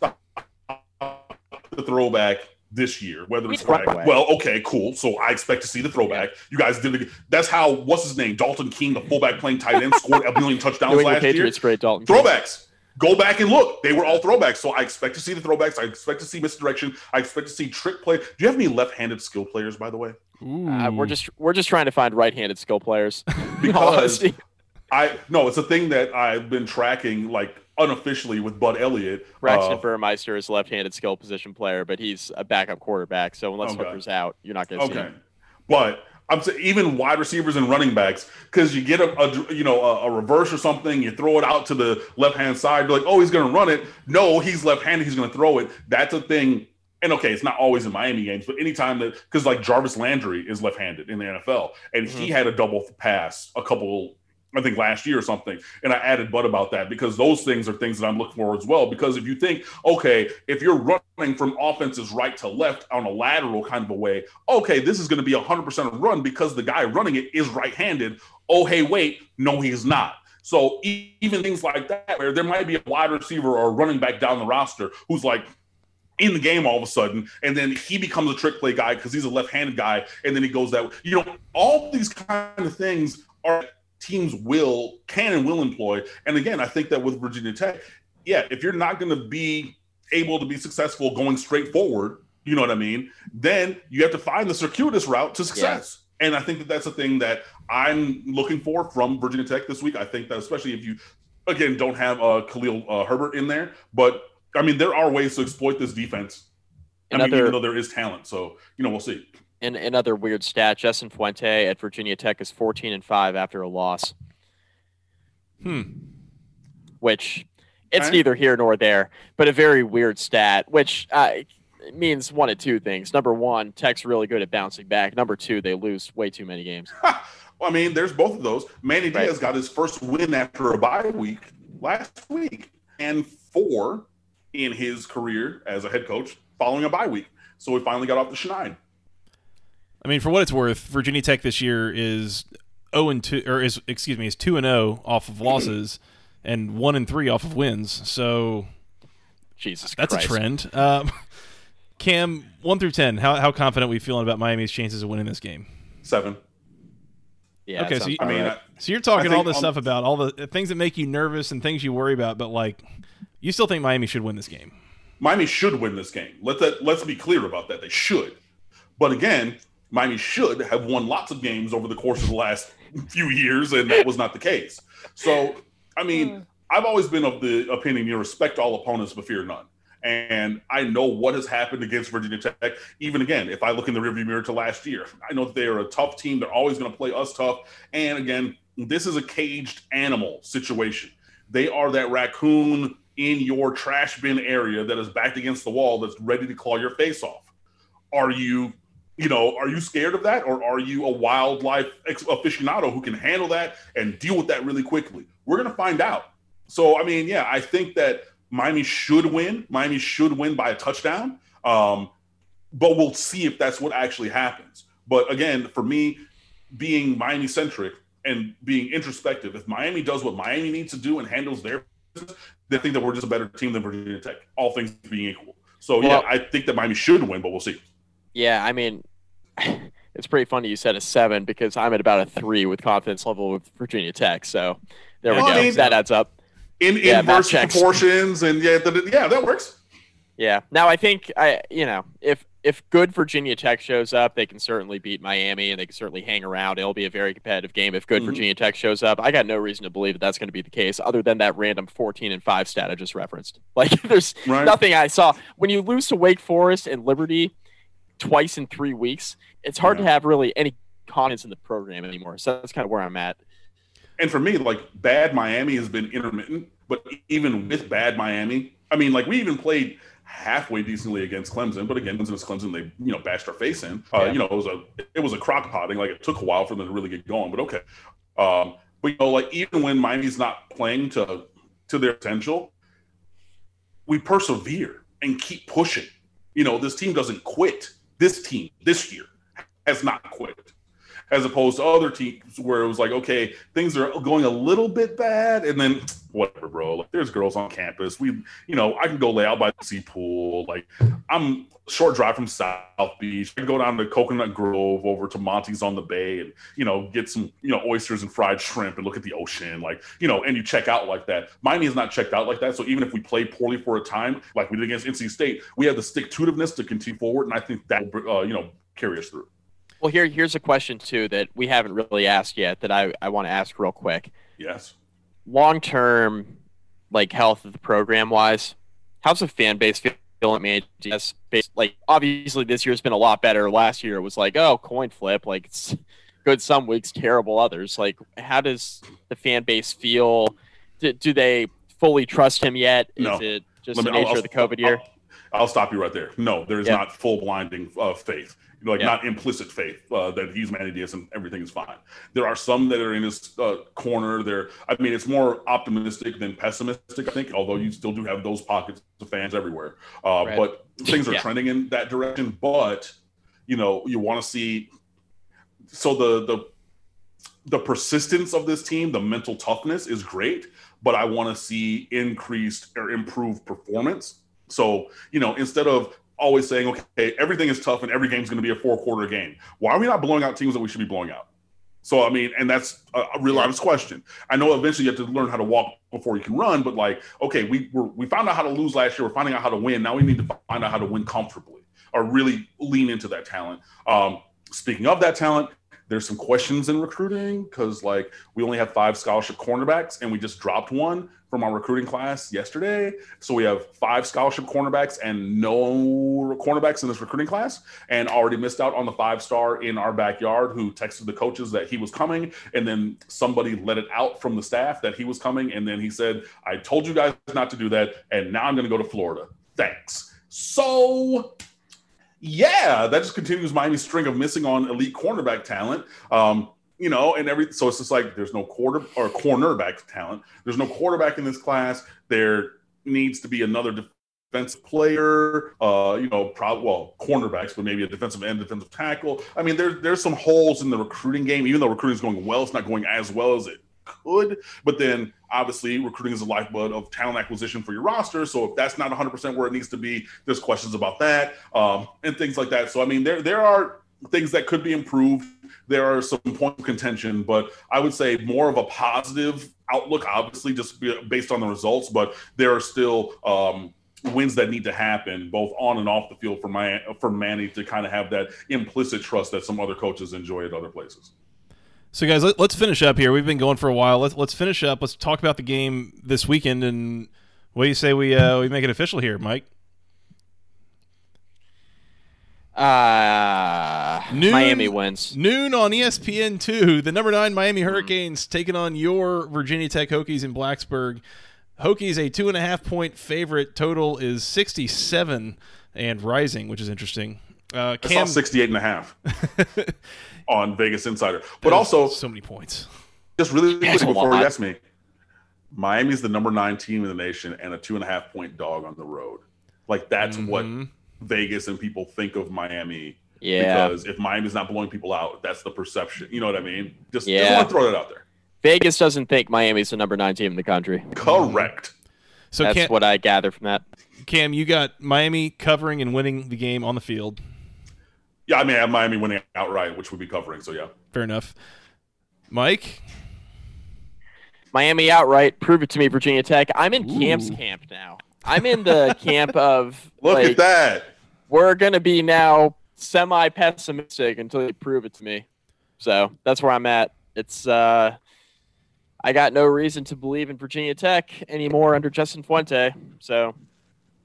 the throwback this year, whether it's right. Well, okay, cool. So I expect to see the throwback. Yeah. You guys did it. That's how. What's his name? Dalton Keene, the fullback playing tight end, scored a million touchdowns last Patriots year. Great Dalton. Throwbacks. Keene. Go back and look. They were all throwbacks. So I expect to see the throwbacks. I expect to see misdirection. I expect to see trick play. Do you have any left-handed skill players, by the way? Uh, we're just we're just trying to find right-handed skill players. because I no, it's a thing that I've been tracking like unofficially with Bud Elliott. Braxton uh, Burmeister is a left-handed skill position player, but he's a backup quarterback. So unless okay. Hooker's out, you're not going to okay. see him. But I'm saying even wide receivers and running backs because you get a, a you know a, a, reverse or something, you throw it out to the left hand side. You're like, oh, he's going to run it. No, he's left handed. He's going to throw it. That's a thing. And okay, it's not always in Miami games, but anytime that because like Jarvis Landry is left handed in the NFL, and mm-hmm. he had a double pass a couple I think last year or something. And I added but about that because those things are things that I'm looking for as well. Because if you think, okay, if you're running from offenses right to left on a lateral kind of a way, okay, this is going to be 100% a run because the guy running it is right handed. Oh, hey, wait, no, he's not. So even things like that, where there might be a wide receiver or a running back down the roster who's like, in the game all of a sudden, and then he becomes a trick play guy because he's a left-handed guy, and then he goes that way. You know, all these kind of things are teams will can and will employ. And again, I think that with Virginia Tech, yeah, if you're not going to be able to be successful going straight forward, you know what I mean? Then you have to find the circuitous route to success. Yeah. And I think that that's a thing that I'm looking for from Virginia Tech this week. I think that especially if you, again, don't have uh, Khalil uh, Herbert in there, but I mean, there are ways to exploit this defense. Another, I mean, even though there is talent, so you know, we'll see. And another weird stat: Justin Fuente at Virginia Tech is 14 and five after a loss. Hmm. Which it's neither here nor there, but a very weird stat, which uh, means one of two things. Number one, Tech's really good at bouncing back. Number two, they lose way too many games. well, I mean, there's both of those. Manny right. Diaz got his first win after a bye week last week, and four in his career as a head coach following a bye week. So he finally got off the schneid. I mean, for what it's worth, Virginia Tech this year is 0 and 2 or is excuse me, is 2 and 0 off of losses and 1 and 3 off of wins. So Jesus That's Christ. a trend. Um, Cam, 1 through 10, how how confident are we feeling about Miami's chances of winning this game? 7. Yeah. Okay, so you, I mean, right. so you're talking all this stuff about all the things that make you nervous and things you worry about, but like you still think Miami should win this game? Miami should win this game. Let that let's be clear about that. They should. But again, Miami should have won lots of games over the course of the last few years, and that was not the case. So, I mean, hmm. I've always been of the opinion you respect all opponents but fear none. And I know what has happened against Virginia Tech. Even again, if I look in the rearview mirror to last year, I know that they are a tough team. They're always going to play us tough. And again, this is a caged animal situation. They are that raccoon in your trash bin area that is backed against the wall that's ready to claw your face off. Are you, you know, are you scared of that, or are you a wildlife aficionado who can handle that and deal with that really quickly? We're gonna find out. So, I mean, yeah, I think that Miami should win. Miami should win by a touchdown. Um, but we'll see if that's what actually happens. But again, for me, being Miami centric and being introspective, if Miami does what Miami needs to do and handles their business, they think that we're just a better team than Virginia Tech, all things being equal. So well, yeah, I think that Miami should win, but we'll see. Yeah, I mean, it's pretty funny you said a seven because I'm at about a three with confidence level with Virginia Tech. So there well, we go. I mean, that adds up. In yeah, inverse proportions, and yeah, yeah, that works. Yeah. Now I think I, you know, if if good Virginia Tech shows up, they can certainly beat Miami and they can certainly hang around. It'll be a very competitive game if good mm-hmm. Virginia Tech shows up. I got no reason to believe that that's going to be the case, other than that random 14 and five stat I just referenced. Like, there's right. nothing I saw when you lose to Wake Forest and Liberty twice in three weeks. It's hard yeah. to have really any confidence in the program anymore. So that's kind of where I'm at. And for me, like bad Miami has been intermittent, but even with bad Miami, I mean, like we even played halfway decently against Clemson, but again, Clemson is Clemson. They you know bashed our face in. Uh, yeah. You know, it was a it was a crock potting. Like it took a while for them to really get going, but okay. Um, but you know, like even when Miami's not playing to to their potential, we persevere and keep pushing. You know, this team doesn't quit. This team this year has not quit as opposed to other teams where it was like, okay, things are going a little bit bad, and then whatever, bro. Like, there's girls on campus. We, you know, I can go lay out by the sea pool. Like, I'm short drive from South Beach. I can go down to Coconut Grove over to Monty's on the Bay, and you know, get some, you know, oysters and fried shrimp, and look at the ocean. Like, you know, and you check out like that. Miami is not checked out like that. So even if we play poorly for a time, like we did against NC State, we have the stick to itiveness to continue forward, and I think that, uh, you know, carry us through. Well, here here's a question too that we haven't really asked yet that I, I want to ask real quick. Yes. Long term, like health of the program wise, how's the fan base feeling? Man, like obviously this year's been a lot better. Last year it was like oh coin flip, like it's good some weeks, terrible others. Like how does the fan base feel? Do, do they fully trust him yet? Is no. it just the nature I'll, of the COVID year? I'll, I'll, stop you right there. No, there is yeah. not full blinding of faith like yeah. not implicit faith uh, that he's Manny Diaz and everything is fine. There are some that are in his uh, corner. There, I mean, it's more optimistic than pessimistic. I think, although you still do have those pockets of fans everywhere. Uh, right. But things are yeah. trending in that direction. But you know, you want to see. So the the the persistence of this team, the mental toughness is great, but I want to see increased or improved performance. So, you know, instead of always saying, okay, everything is tough and every game is going to be a four quarter game. Why are we not blowing out teams that we should be blowing out? So I mean, and that's a, real honest question. I know eventually you have to learn how to walk before you can run, but like, okay, we we found out how to lose last year. We're finding out how to win. Now we need to find out how to win comfortably or really lean into that talent. Um, speaking of that talent, there's some questions in recruiting because like we only have five scholarship cornerbacks and we just dropped one from our recruiting class yesterday. So we have five scholarship cornerbacks and no cornerbacks in this recruiting class, and already missed out on the five star in our backyard who texted the coaches that he was coming, and then somebody let it out from the staff that he was coming, and then he said, "I told you guys not to do that, and now I'm going to go to Florida. Thanks." So yeah, that just continues Miami's string of missing on elite cornerback talent. Um, you know, and every so it's just like there's no quarter or cornerback talent. There's no quarterback in this class. There needs to be another defensive player. Uh, you know, well cornerbacks, but maybe a defensive end, defensive tackle. I mean, there's there's some holes in the recruiting game. Even though recruiting is going well, it's not going as well as it could. But then obviously recruiting is the lifeblood of talent acquisition for your roster. So if that's not 100% where it needs to be, there's questions about that um, and things like that. So I mean, there there are things that could be improved. There are some points of contention, but I would say more of a positive outlook, obviously, just based on the results. But there are still um, wins that need to happen, both on and off the field, for my for Manny to kind of have that implicit trust that some other coaches enjoy at other places. So, guys, let, us finish up here. We've been going for a while. Let's let's finish up. Let's talk about the game this weekend, and what do you say we uh, we make it official here, Mike? Uh, noon, Miami wins. Noon on ESPN two. The number nine Miami. Hurricanes mm. taking on your Virginia Tech Hokies in Blacksburg. Hokies a two and a half point favorite. Total is sixty seven and rising, which is interesting. Uh, Cam, I saw 68 and a half. on Vegas Insider. But also, so many points. Just really quickly before you ask me, Miami's the number nine team in the nation and a two and a half point dog on the road. Like that's mm-hmm. what Vegas and people think of Miami. Yeah. Because if Miami's not blowing people out, that's the perception. You know what I mean? Just, yeah. just want to throw that out there. Vegas doesn't think Miami's the number nine team in the country. Correct. So that's Cam, what I gather from that. Cam, you got Miami covering and winning the game on the field. Yeah, I mean, I have Miami winning outright, which we'll be covering. So yeah, fair enough. Mike, Miami outright. Prove it to me, Virginia Tech. I'm in Ooh. Cam's camp now. I'm in the camp of look like, at that. We're gonna be now semi pessimistic until you prove it to me. So that's where I'm at. It's uh, I got no reason to believe in Virginia Tech anymore under Justin Fuente. So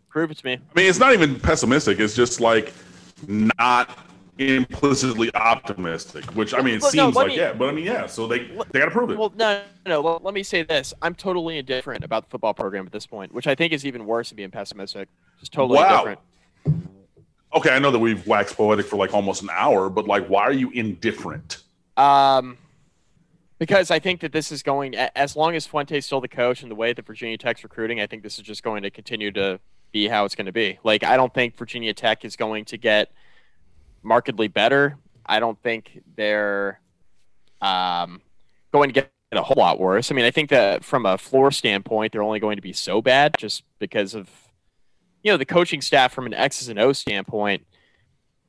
prove it to me. I mean, it's not even pessimistic. It's just like not implicitly optimistic, which I mean, it well, seems no, like me, yeah, but I mean, yeah. So they they got to prove it. Well, no, no, no. Let me say this: I'm totally indifferent about the football program at this point, which I think is even worse than being pessimistic. Just totally wow. different. Okay, I know that we've waxed poetic for like almost an hour, but like, why are you indifferent? Um, because I think that this is going as long as Fuente's still the coach and the way that Virginia Tech's recruiting, I think this is just going to continue to be how it's going to be. Like, I don't think Virginia Tech is going to get markedly better. I don't think they're um, going to get a whole lot worse. I mean, I think that from a floor standpoint, they're only going to be so bad just because of you know the coaching staff from an X's and O standpoint.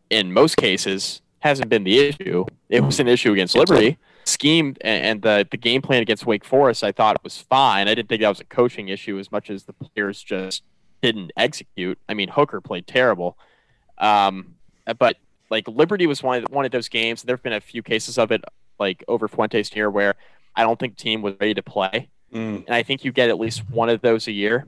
In most cases, hasn't been the issue. It was an issue against Liberty. Scheme and the the game plan against Wake Forest, I thought was fine. I didn't think that was a coaching issue as much as the players just didn't execute. I mean, Hooker played terrible. Um, but like Liberty was one of, one of those games. There have been a few cases of it, like over Fuente's here, where I don't think the team was ready to play, mm. and I think you get at least one of those a year.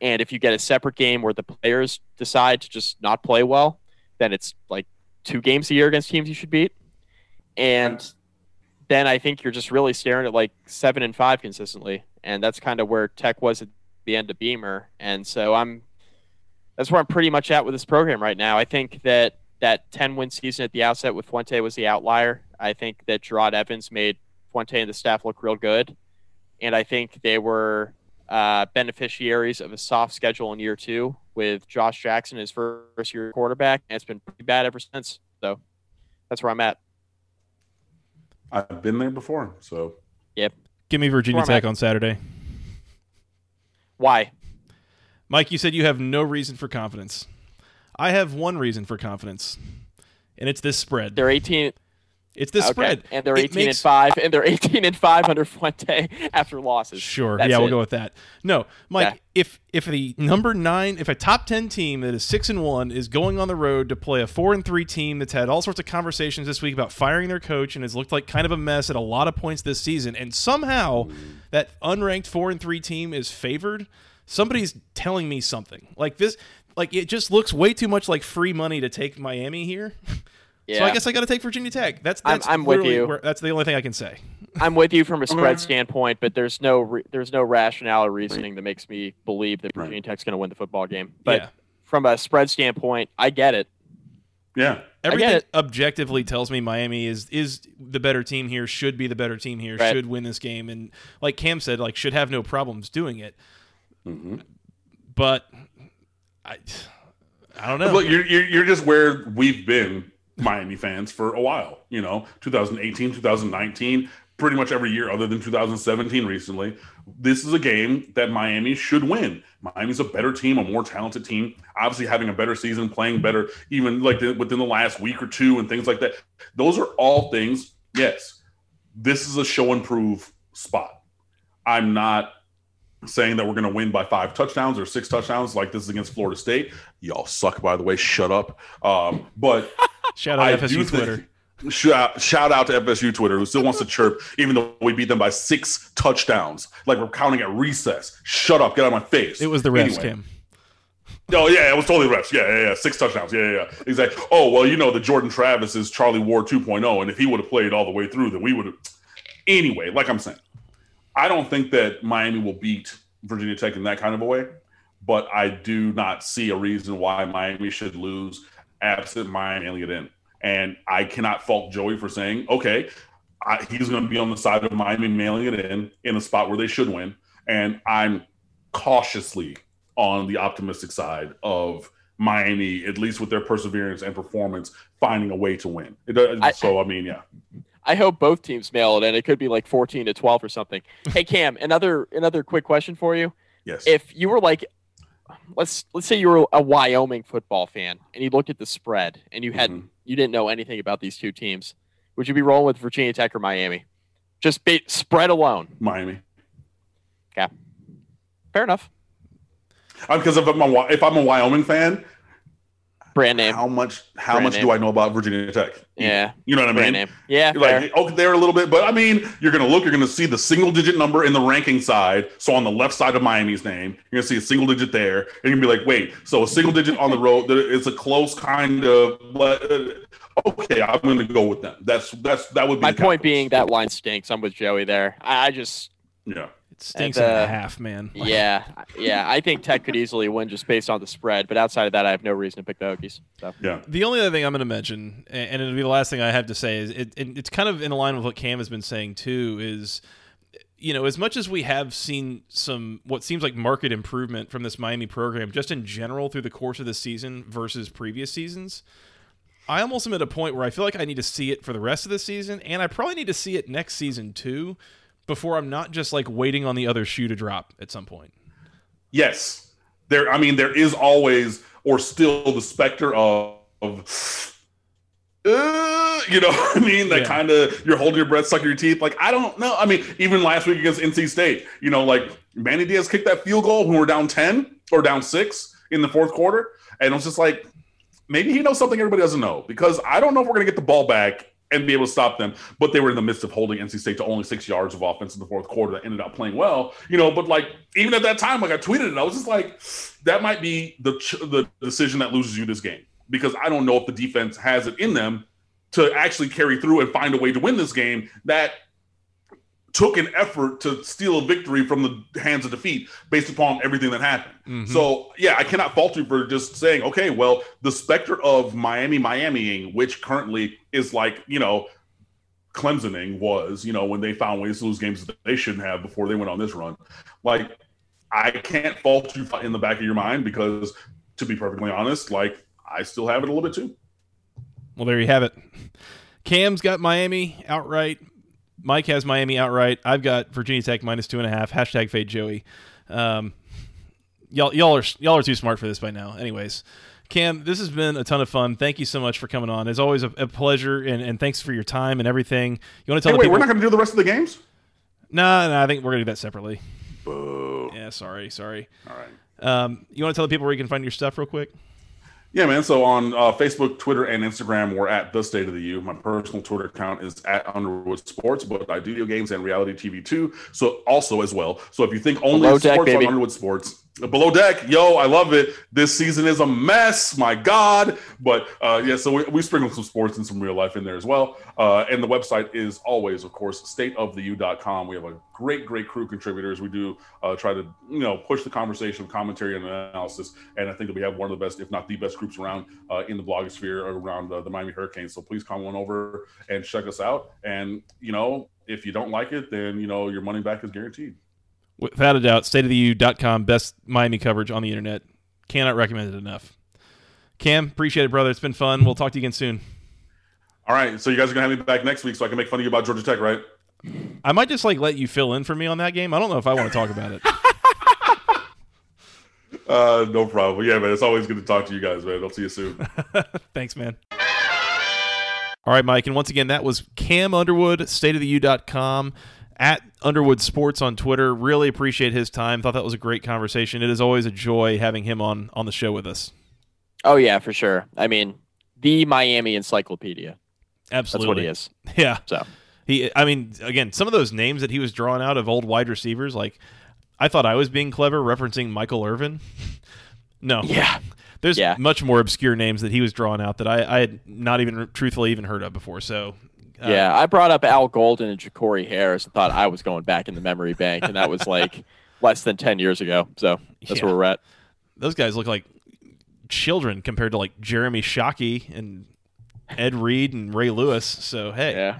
And if you get a separate game where the players decide to just not play well, then it's like two games a year against teams you should beat, and then I think you're just really staring at like seven and five consistently, and that's kind of where Tech was at the end of Beamer, and so I'm that's where I'm pretty much at with this program right now. I think that that 10 win season at the outset with Fuente was the outlier. I think that Jerod Evans made Fuente and the staff look real good. And I think they were uh, beneficiaries of a soft schedule in year two with Josh Jackson, as first year quarterback. And it's been pretty bad ever since. So that's where I'm at. I've been there before. So, yep. Give me Virginia Tech on Saturday. Why? Mike, you said you have no reason for confidence. I have one reason for confidence, and it's this spread. They're 18. It's the Okay. spread. And they're It 18 and makes- 5 and they're 18 and 5 under Fuente after losses. Sure. That's yeah, we'll go with that. No, Mike. Okay. If if the number nine, if a top ten team that is six and one is going on the road to play a four and three team that's had all sorts of conversations this week about firing their coach and has looked like kind of a mess at a lot of points this season, and somehow that unranked four and three team is favored, somebody's telling me something like this. Like it just looks way too much like free money to take Miami here. Yeah. So I guess I got to take Virginia Tech. That's I'm- I'm with you. where- that's the only thing I can say. I'm with you from a spread standpoint, but there's no re- there's no rationale or reasoning that makes me believe that Virginia Tech's going to win the football game. But Yeah. from a spread standpoint, I get it. Yeah. Everything it. objectively tells me Miami is is the better team here, should be the better team here, Right. should win this game, and like Cam said, like should have no problems doing it. Mm-hmm. But I, I don't know. Look, you're, you're you're just where we've been Miami fans for a while. You know, 2018, 2019, pretty much every year other than 2017 recently. This is a game that Miami should win. Miami's a better team, a more talented team. Obviously, having a better season, playing better, even like the, within the last week or two, and things like that. Those are all things. Yes, this is a show and prove spot. I'm not saying that we're going to win by five touchdowns or six touchdowns like this is against Florida State. Y'all suck, by the way. Shut up. Um, but Shout out I FSU Twitter. think shout, shout out to FSU Twitter who still wants to chirp, even though we beat them by six touchdowns. Like we're counting at recess. Shut up. Get out of my face. It was the refs, Anyway. Oh yeah, it was totally refs. Yeah, yeah, yeah. Six touchdowns. Yeah, yeah, yeah. Exactly. Oh well, you know the Jordan Travis is Charlie Ward 2.0, and if he would have played all the way through, then we would have. Anyway, like I'm saying, I don't think that Miami will beat Virginia Tech in that kind of a way, but I do not see a reason why Miami should lose absent Miami mailing it in. And I cannot fault Joey for saying, okay, I, he's going to be on the side of Miami mailing it in in a spot where they should win. And I'm cautiously on the optimistic side of Miami, at least with their perseverance and performance, finding a way to win. It, I- so, I mean, yeah. I hope both teams mail it, and it could be like 14 to 12 or something. hey Cam, another another quick question for you. Yes. If you were like, let's let's say you were a Wyoming football fan, and you looked at the spread, and you had Mhm. you didn't know anything about these two teams, would you be rolling with Virginia Tech or Miami? Just ba- spread alone. Miami. Yeah. Fair enough. Because if I'm a, if I'm a Wyoming fan, Brand name. how much how Brand much name. do I know about Virginia Tech? Yeah. You know what I Brand mean? name. Yeah. Like, okay, oh, they're a little bit, but I mean, you're going to look, you're going to see the single digit number in the ranking side. So on the left side of Miami's name, you're going to see a single digit there. And you're going to be like, wait, so a single digit on the road, there- it's a close kind of, but, okay, I'm going to go with them. That's, that's, that would be My point being that line stinks. I'm with Joey there. I, I just yeah. It stinks And, in uh, a half, man. Like, yeah yeah I think Tech could easily win just based on the spread. But outside of that, I have no reason to pick the Hokies. So Yeah. The only other thing I'm going to mention, and it'll be the last thing I have to say, is it, it, it's kind of in line with what Cam has been saying too. Is you know, as much as we have seen some what seems like market improvement from this Miami program, just in general through the course of the season versus previous seasons, I almost am at a point where I feel like I need to see it for the rest of the season, and I probably need to see it next season too, before I'm not just like waiting on the other shoe to drop at some point. Yes. There, I mean, there is always or still the specter of, of uh, you know what I mean? That Yeah. kind of you're holding your breath, sucking your teeth. Like, I don't know. I mean, even last week against NC State, you know, like Manny Diaz kicked that field goal when we're down 10 or down six in the fourth quarter. And it was just like, maybe he knows something everybody doesn't know because I don't know if we're going to get the ball back and be able to stop them. But they were in the midst of holding NC State to only six yards of offense in the fourth quarter that ended up playing well, you know. But like, even at that time, like I tweeted it, I was just like, that might be the, the decision that loses you this game because I don't know if the defense has it in them to actually carry through and find a way to win this game that took an effort to steal a victory from the hands of defeat based upon everything that happened. Mhm. So yeah, I cannot fault you for just saying, okay, well, the specter of Miami Miamiing, which currently is like, you know, Clemsoning was, you know, when they found ways to lose games that they shouldn't have before they went on this run. Like, I can't fault you in the back of your mind because, to be perfectly honest, like I still have it a little bit too. Well, there you have it. Cam's got Miami outright. Mike has Miami outright. I've got Virginia Tech minus two and a half. Hashtag fade Joey. Um, y'all, y'all are y'all are too smart for this by now. Anyways, Cam, this has been a ton of fun. Thank you so much for coming on. It's always a, a pleasure, and, and thanks for your time and everything. You want to tell hey, the wait, people? we're not going to do the rest of the games. No, nah, no, nah, I think we're gonna do that separately. Boo. Yeah, sorry, sorry. All right. Um, you want to tell the people where you can find your stuff real quick? Yeah, man. So on uh, Facebook, Twitter, and Instagram, we're at the State of the U. My personal Twitter account is at Underwood Sports, but I do video games and reality TV too. So also as well. So if you think only deck, sports on. Underwood Sports, Below deck, yo, I love it. This season is a mess, my God. But uh, yeah, so we, we sprinkle some sports and some real life in there as well. Uh, and the website is always, of course, stateoftheu.com. We have a great, great crew contributors. We do uh, try to, you know, push the conversation, commentary, and analysis. And I think that we have one of the best, if not the best, groups around uh, in the blogosphere around the Miami Hurricanes. So please come on over and check us out. And you know, if you don't like it, then you know your money back is guaranteed. Without a doubt, stateoftheu.com, best Miami coverage on the internet. Cannot recommend it enough. Cam, appreciate it, brother. It's been fun. We'll talk to you again soon. All right, so you guys are gonna have me back next week, so I can make fun of you about Georgia Tech, right? I might just like let you fill in for me on that game. I don't know if I want to talk about it. Uh, no problem. Yeah, man, it's always good to talk to you guys, man. I'll see you soon. Thanks, man. All right, Mike. And once again, that was Cam Underwood, stateoftheu.com, at Underwood Sports on Twitter. Really appreciate his time. Thought that was a great conversation. It is always a joy having him on on the show with us. Oh yeah, for sure. I mean, the Miami encyclopedia. Absolutely. That's what he is. Yeah. So He, I mean, again, some of those names that he was drawing out of old wide receivers, like I thought I was being clever referencing Michael Irvin. no, yeah, there's Yeah. much more obscure names that he was drawing out that I, I had not even truthfully even heard of before. So, uh, yeah. I brought up Al Golden and Jacory Harris and thought I was going back in the memory bank, and that was like less than ten years ago. So that's Yeah. where we're at. those guys look like children compared to like Jeremy Shockey and Ed Reed and Ray Lewis. So hey, Yeah.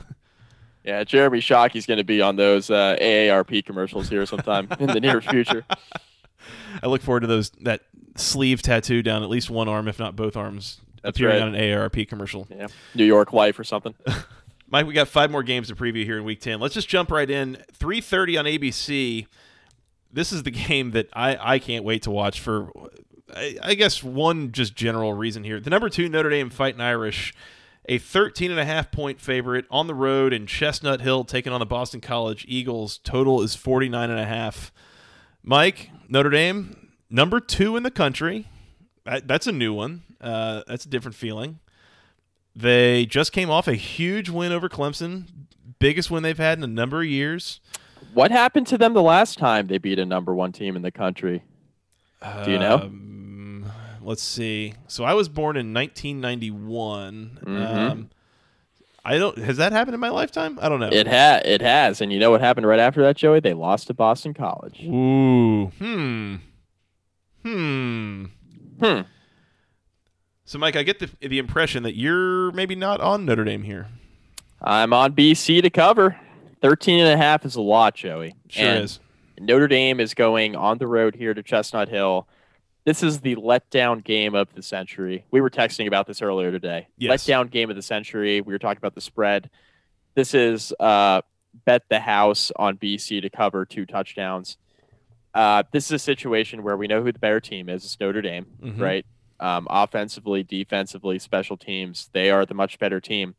Yeah, Jeremy Shockey's going to be on those uh, AARP commercials here sometime in the near future. I look forward to those that sleeve tattoo down at least one arm, if not both arms, That's appearing right. on an AARP commercial. Yeah, New York Life or something. Mike, we got five more games to preview here in Week Ten. Let's just jump right in. Three thirty on ABC. This is the game that I I can't wait to watch for. I, I guess one just general reason here. The number two Notre Dame Fighting Irish, a 13 and a half point favorite on the road in Chestnut Hill, taking on the Boston College Eagles. Total is 49 and a half. Mike, Notre Dame, number two in the country. That, that's a new one. Uh, that's a different feeling. They just came off a huge win over Clemson, biggest win they've had in a number of years. What happened to them the last time they beat a number one team in the country? Do you know? Um, let's see. So I was born in 1991. Mhm. Um, I don't. Has that happened in my lifetime? I don't know. It ha it has, and you know what happened right after that, Joey? They lost to Boston College. Ooh. Hmm. Hmm. Hmm. So, Mike, I get the the impression that you're maybe not on Notre Dame here. I'm on BC to cover. 13 and a half is a lot, Joey. Sure And is. Notre Dame is going on the road here to Chestnut Hill. This is the letdown game of the century. We were texting about this earlier today. Yes. Letdown game of the century. We were talking about the spread. This is uh, bet the house on BC to cover two touchdowns. Uh, this is a situation where we know who the better team is. It's Notre Dame, Mhm. right? Um, offensively, defensively, special teams, they are the much better team.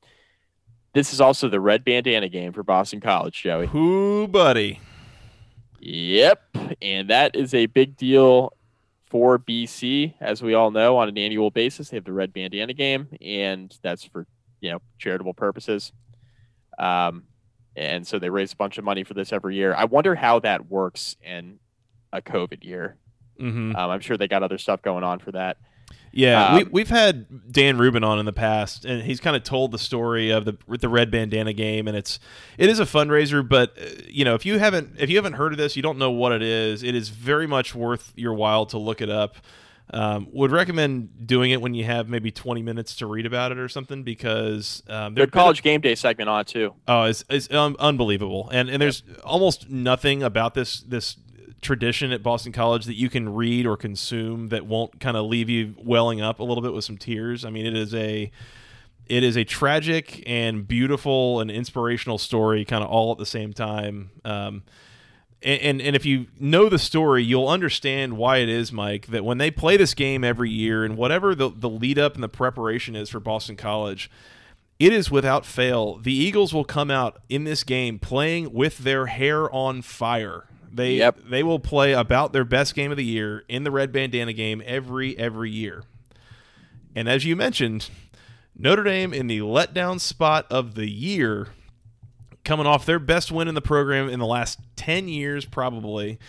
This is also the red bandana game for Boston College, Joey. Who, buddy? Yep. And that is a big deal for BC, as we all know, on an annual basis. They have the red bandana game, and that's for you know charitable purposes. Um, and so they raise a bunch of money for this every year. I wonder how that works in a COVID year. Mm-hmm. Um, I'm sure they got other stuff going on for that. Yeah, we, Um, we've had Dan Rubin on in the past, and he's kind of told the story of the the red bandana game, and it's it is a fundraiser. But uh, you know, if you haven't if you haven't heard of this, you don't know what it is. It is very much worth your while to look it up. Um, would recommend doing it when you have maybe 20 minutes to read about it or something because um, Their college game day segment on it, too. Oh, it's, it's um, unbelievable, and and there's almost nothing about this this tradition at Boston College that you can read or consume that won't kind of leave you welling up a little bit with some tears. I mean, it is a it is a tragic and beautiful and inspirational story, kind of all at the same time. Um, and and if you know the story, you'll understand why it is, Mike, that when they play this game every year and whatever the the lead up and the preparation is for Boston College, it is without fail the Eagles will come out in this game playing with their hair on fire. They Yep. they will play about their best game of the year in the red bandana game every every year. And as you mentioned, Notre Dame in the letdown spot of the year coming off their best win in the program in the last 10 years, probably.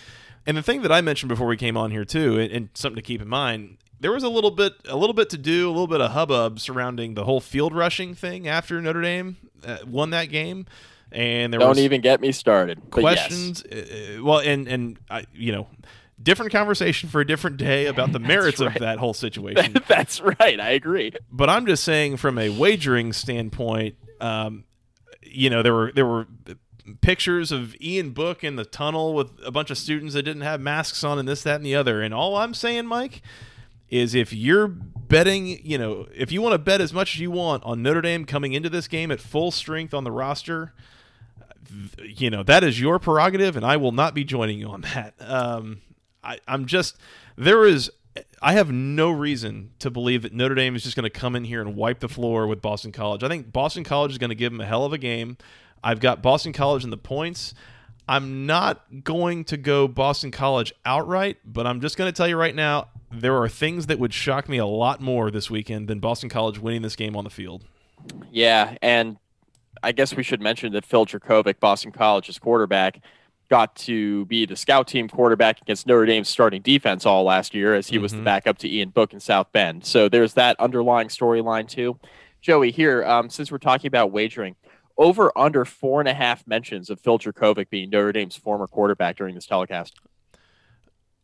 And the thing that I mentioned before we came on here too, and, and something to keep in mind, there was a little bit, a little bit to do, a little bit of hubbub surrounding the whole field rushing thing after Notre Dame uh, won that game, and there Don't even get me started. But yes. questions. uh, well, and and I, you know, different conversation for a different day about the merits of that whole situation. That's right. I agree. but I'm just saying from a wagering standpoint, um, you know, there were there were pictures of Ian Book in the tunnel with a bunch of students that didn't have masks on and this, that, and the other. And all I'm saying, Mike, is if you're betting, you know, if you want to bet as much as you want on Notre Dame coming into this game at full strength on the roster, you know, that is your prerogative, and I will not be joining you on that. Um, I, I'm just there is. I have no reason to believe that Notre Dame is just going to come in here and wipe the floor with Boston College. I think Boston College is going to give them a hell of a game. I've got Boston College in the points. I'm not going to go Boston College outright, but I'm just going to tell you right now there are things that would shock me a lot more this weekend than Boston College winning this game on the field. Yeah, and I guess we should mention that Phil Jurkovec, Boston College's quarterback, got to be the scout team quarterback against Notre Dame's starting defense all last year as he was the Mhm. backup to Ian Book in South Bend. So there's that underlying storyline too. Joey, here, um, since we're talking about wagering, over under four and a half mentions of Phil Jurkovec being Notre Dame's former quarterback during this telecast.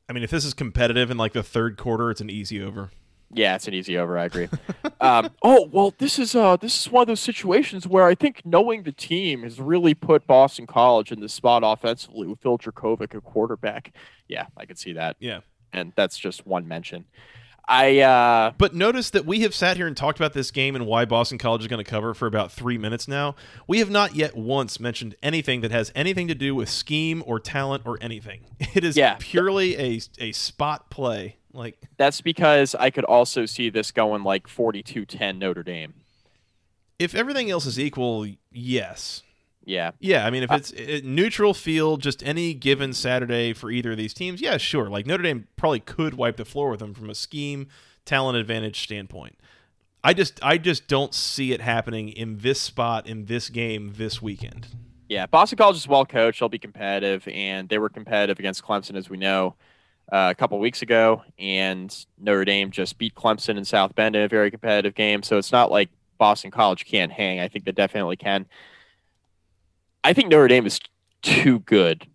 I mean, if this is competitive in like the third quarter, it's an easy over. Yeah, it's an easy over. I agree. um, oh well, this is uh this is one of those situations where I think knowing the team has really put Boston College in the spot offensively with Phil Jurkovec at quarterback. Yeah, I could see that, Yeah. and that's just one mention. I uh, But notice that we have sat here and talked about this game and why Boston College is going to cover for about three minutes now. We have not yet once mentioned anything that has anything to do with scheme or talent or anything. It is Yeah. purely a, a spot play. Like, that's because I could also see this going like 42-10 Notre Dame. if everything else is equal, yes. Yeah, Yeah, I mean, if uh, it's a neutral field, just any given Saturday for either of these teams, yeah, sure. Like Notre Dame probably could wipe the floor with them from a scheme, talent advantage standpoint. I just, I just don't see it happening in this spot in this game this weekend. yeah. Boston College is well coached. They'll be competitive, and they were competitive against Clemson, as we know. Uh, a couple weeks ago, and Notre Dame just beat Clemson in South Bend in a very competitive game. So it's not like Boston College can't hang. I think they definitely can. I think Notre Dame is too good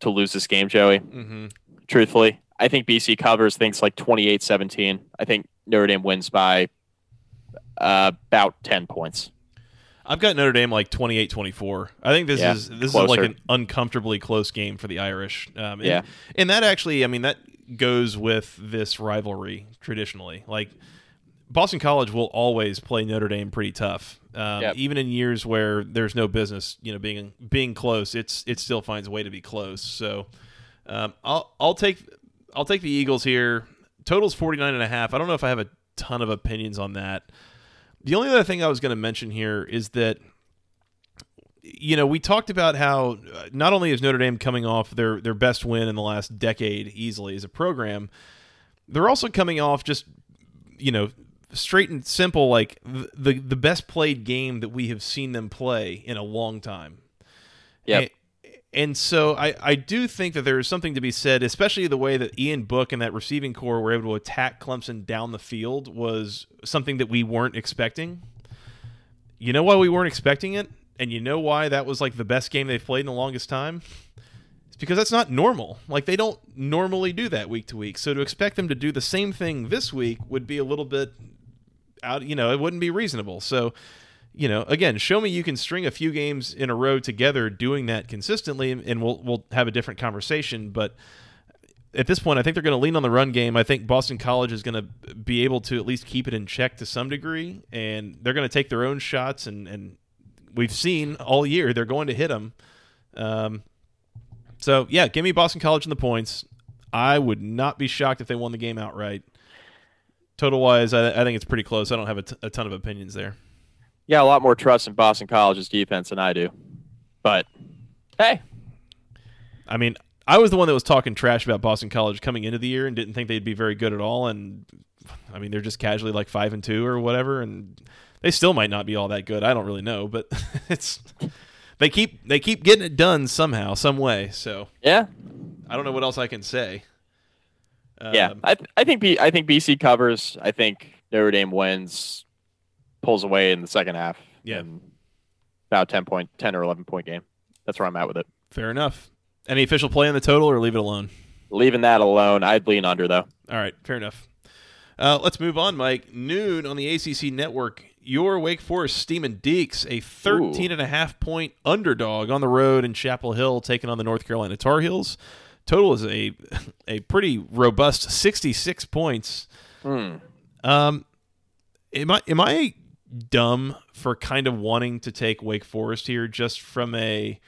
to lose this game, Joey. Mm-hmm. Truthfully, I think BC covers things like 28 17. I think Notre Dame wins by uh, about 10 points. I've got Notre Dame like 28-24. I think this Yeah, is this closer. is like an uncomfortably close game for the Irish. Um, and, Yeah. and that actually, I mean, that goes with this rivalry traditionally. Like Boston College will always play Notre Dame pretty tough, um, Yep. even in years where there's no business, you know, being being close. It's it still finds a way to be close. So um, I'll I'll take I'll take the Eagles here. Total's 49 and a half. I don't know if I have a ton of opinions on that. The only other thing I was going to mention here is that you know we talked about how uh, not only is Notre Dame coming off their their best win in the last decade easily as a program, they're also coming off just you know straight and simple like the the, best played game that we have seen them play in a long time. Yep. And, so I, I do think that there is something to be said, especially the way that Ian Book and that receiving corps were able to attack Clemson down the field was something that we weren't expecting. You know why we weren't expecting it? And you know why that was like the best game they've played in the longest time? It's because that's not normal. Like they don't normally do that week to week. So to expect them to do the same thing this week would be a little bit out, you know, it wouldn't be reasonable. So you know, again, show me you can string a few games in a row together doing that consistently, and we'll we'll have a different conversation. But at this point, I think they're going to lean on the run game. I think Boston College is going to be able to at least keep it in check to some degree, and they're going to take their own shots. And and we've seen all year they're going to hit them. Um, So yeah, give me Boston College in the points. I would not be shocked if they won the game outright. Total wise, I, I think it's pretty close. I don't have a, t- a ton of opinions there. Yeah, a lot more trust in Boston College's defense than I do. But hey, I mean, I was the one that was talking trash about Boston College coming into the year and didn't think they'd be very good at all. And I mean, they're just casually like five and two or whatever, and they still might not be all that good. I don't really know, but it's they keep they keep getting it done somehow, some way. So yeah, I don't know what else I can say. yeah, um, I I think B, I think BC covers. I think Notre Dame wins, pulls away in the second half. Yeah, about ten point, ten or eleven point game. That's where I'm at with it. Fair enough. Any official play in the total, or leave it alone? Leaving that alone, I'd lean under though. All right, fair enough. Uh, let's move on, Mike. Noon on the ACC network. Your Wake Forest Demon Deacs, a 13 Ooh. and a half point underdog on the road in Chapel Hill, taking on the North Carolina Tar Heels. Total is a a pretty robust 66 points. Mm. Um, am I am I dumb for kind of wanting to take Wake Forest here just from a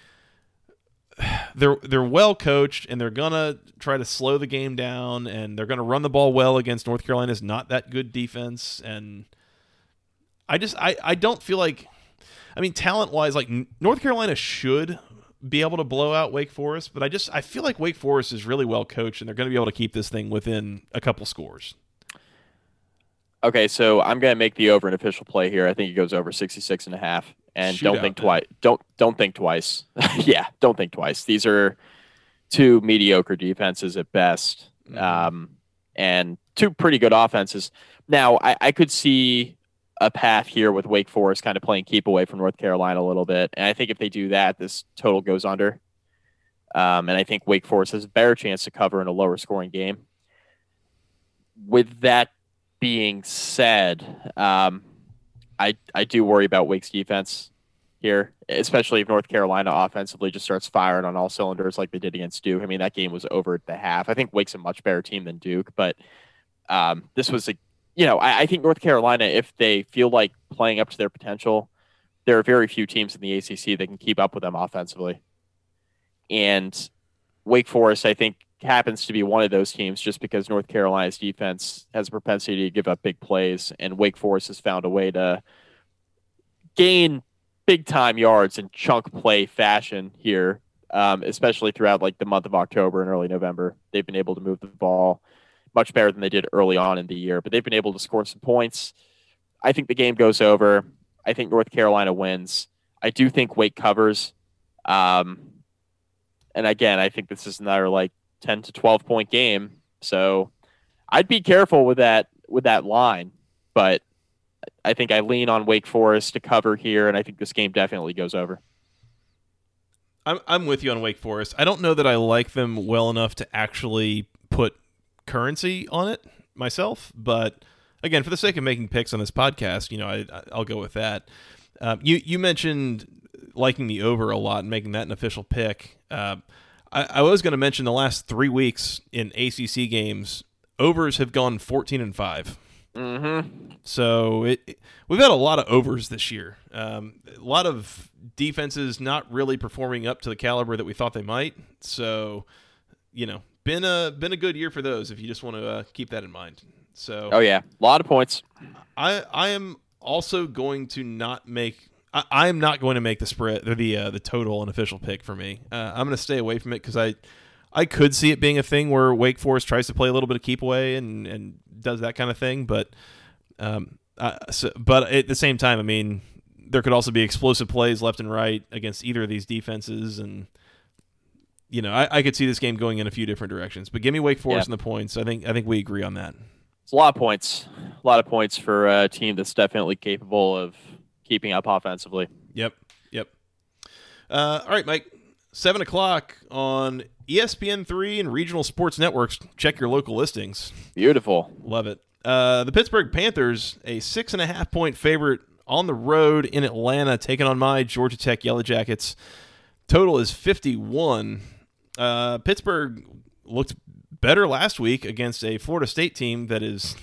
they're they're well coached and they're gonna try to slow the game down and they're gonna run the ball well against North Carolina's not that good defense and I just I I don't feel like I mean talent wise like North Carolina should be able to blow out Wake Forest but I just I feel like Wake Forest is really well coached and they're going to be able to keep this thing within a couple scores. Okay, so I'm going to make the over an official play here. I think it goes over 66 and a half and don't think twice. Don't don't think twice. yeah, don't think twice. These are two mediocre defenses at best, mm-hmm. um, and two pretty good offenses. Now, I, I could see a path here with Wake Forest kind of playing keep away from North Carolina a little bit, and I think if they do that, this total goes under. Um, and I think Wake Forest has a better chance to cover in a lower scoring game. With that being said, um, I I do worry about Wake's defense here, especially if North Carolina offensively just starts firing on all cylinders like they did against Duke. I mean, that game was over at the half. I think Wake's a much better team than Duke, but um, this was a you know I, I think North Carolina, if they feel like playing up to their potential, there are very few teams in the ACC that can keep up with them offensively, and Wake Forest, I think, happens to be one of those teams just because North Carolina's defense has a propensity to give up big plays, and Wake Forest has found a way to gain big time yards in chunk play fashion here, um, especially throughout like the month of October and early November. They've been able to move the ball much better than they did early on in the year, but they've been able to score some points. I think the game goes over. I think North Carolina wins. I do think Wake covers. Um, and again, I think this is another like 10 to 12 point game. So I'd be careful with that with that line, but I think I lean on Wake Forest to cover here, and I think this game definitely goes over. I'm I'm with you on Wake Forest. I don't know that I like them well enough to actually put currency on it myself, but again, for the sake of making picks on this podcast, you know, I, I'll go with that. Um, you you mentioned liking the over a lot and making that an official pick. Uh, I, I was going to mention the last three weeks in ACC games, overs have gone 14 and 5. Mm-hmm. So it, it, we've had a lot of overs this year. Um, a lot of defenses not really performing up to the caliber that we thought they might. So, you know, been a been a good year for those. If you just want to uh, keep that in mind. So. Oh yeah, a lot of points. I I am also going to not make I, am not going to make the spread or the uh, the total an official pick for me. Uh, I'm going to stay away from it because I I could see it being a thing where Wake Forest tries to play a little bit of keep away and and does that kind of thing, but um, uh, so, but at the same time, I mean, there could also be explosive plays left and right against either of these defenses, and you know, I, I could see this game going in a few different directions. But give me Wake Forest yeah. and the points. I think I think we agree on that. It's a lot of points, a lot of points for a team that's definitely capable of keeping up offensively. Yep. Yep. Uh, all right, Mike. Seven o'clock on ESPN three and regional sports networks. Check your local listings. Beautiful. Love it. Uh, the Pittsburgh Panthers, a six and a half point favorite on the road in Atlanta, taking on my Georgia Tech Yellow Jackets. Total is 51. Uh, Pittsburgh looked better last week against a Florida State team that is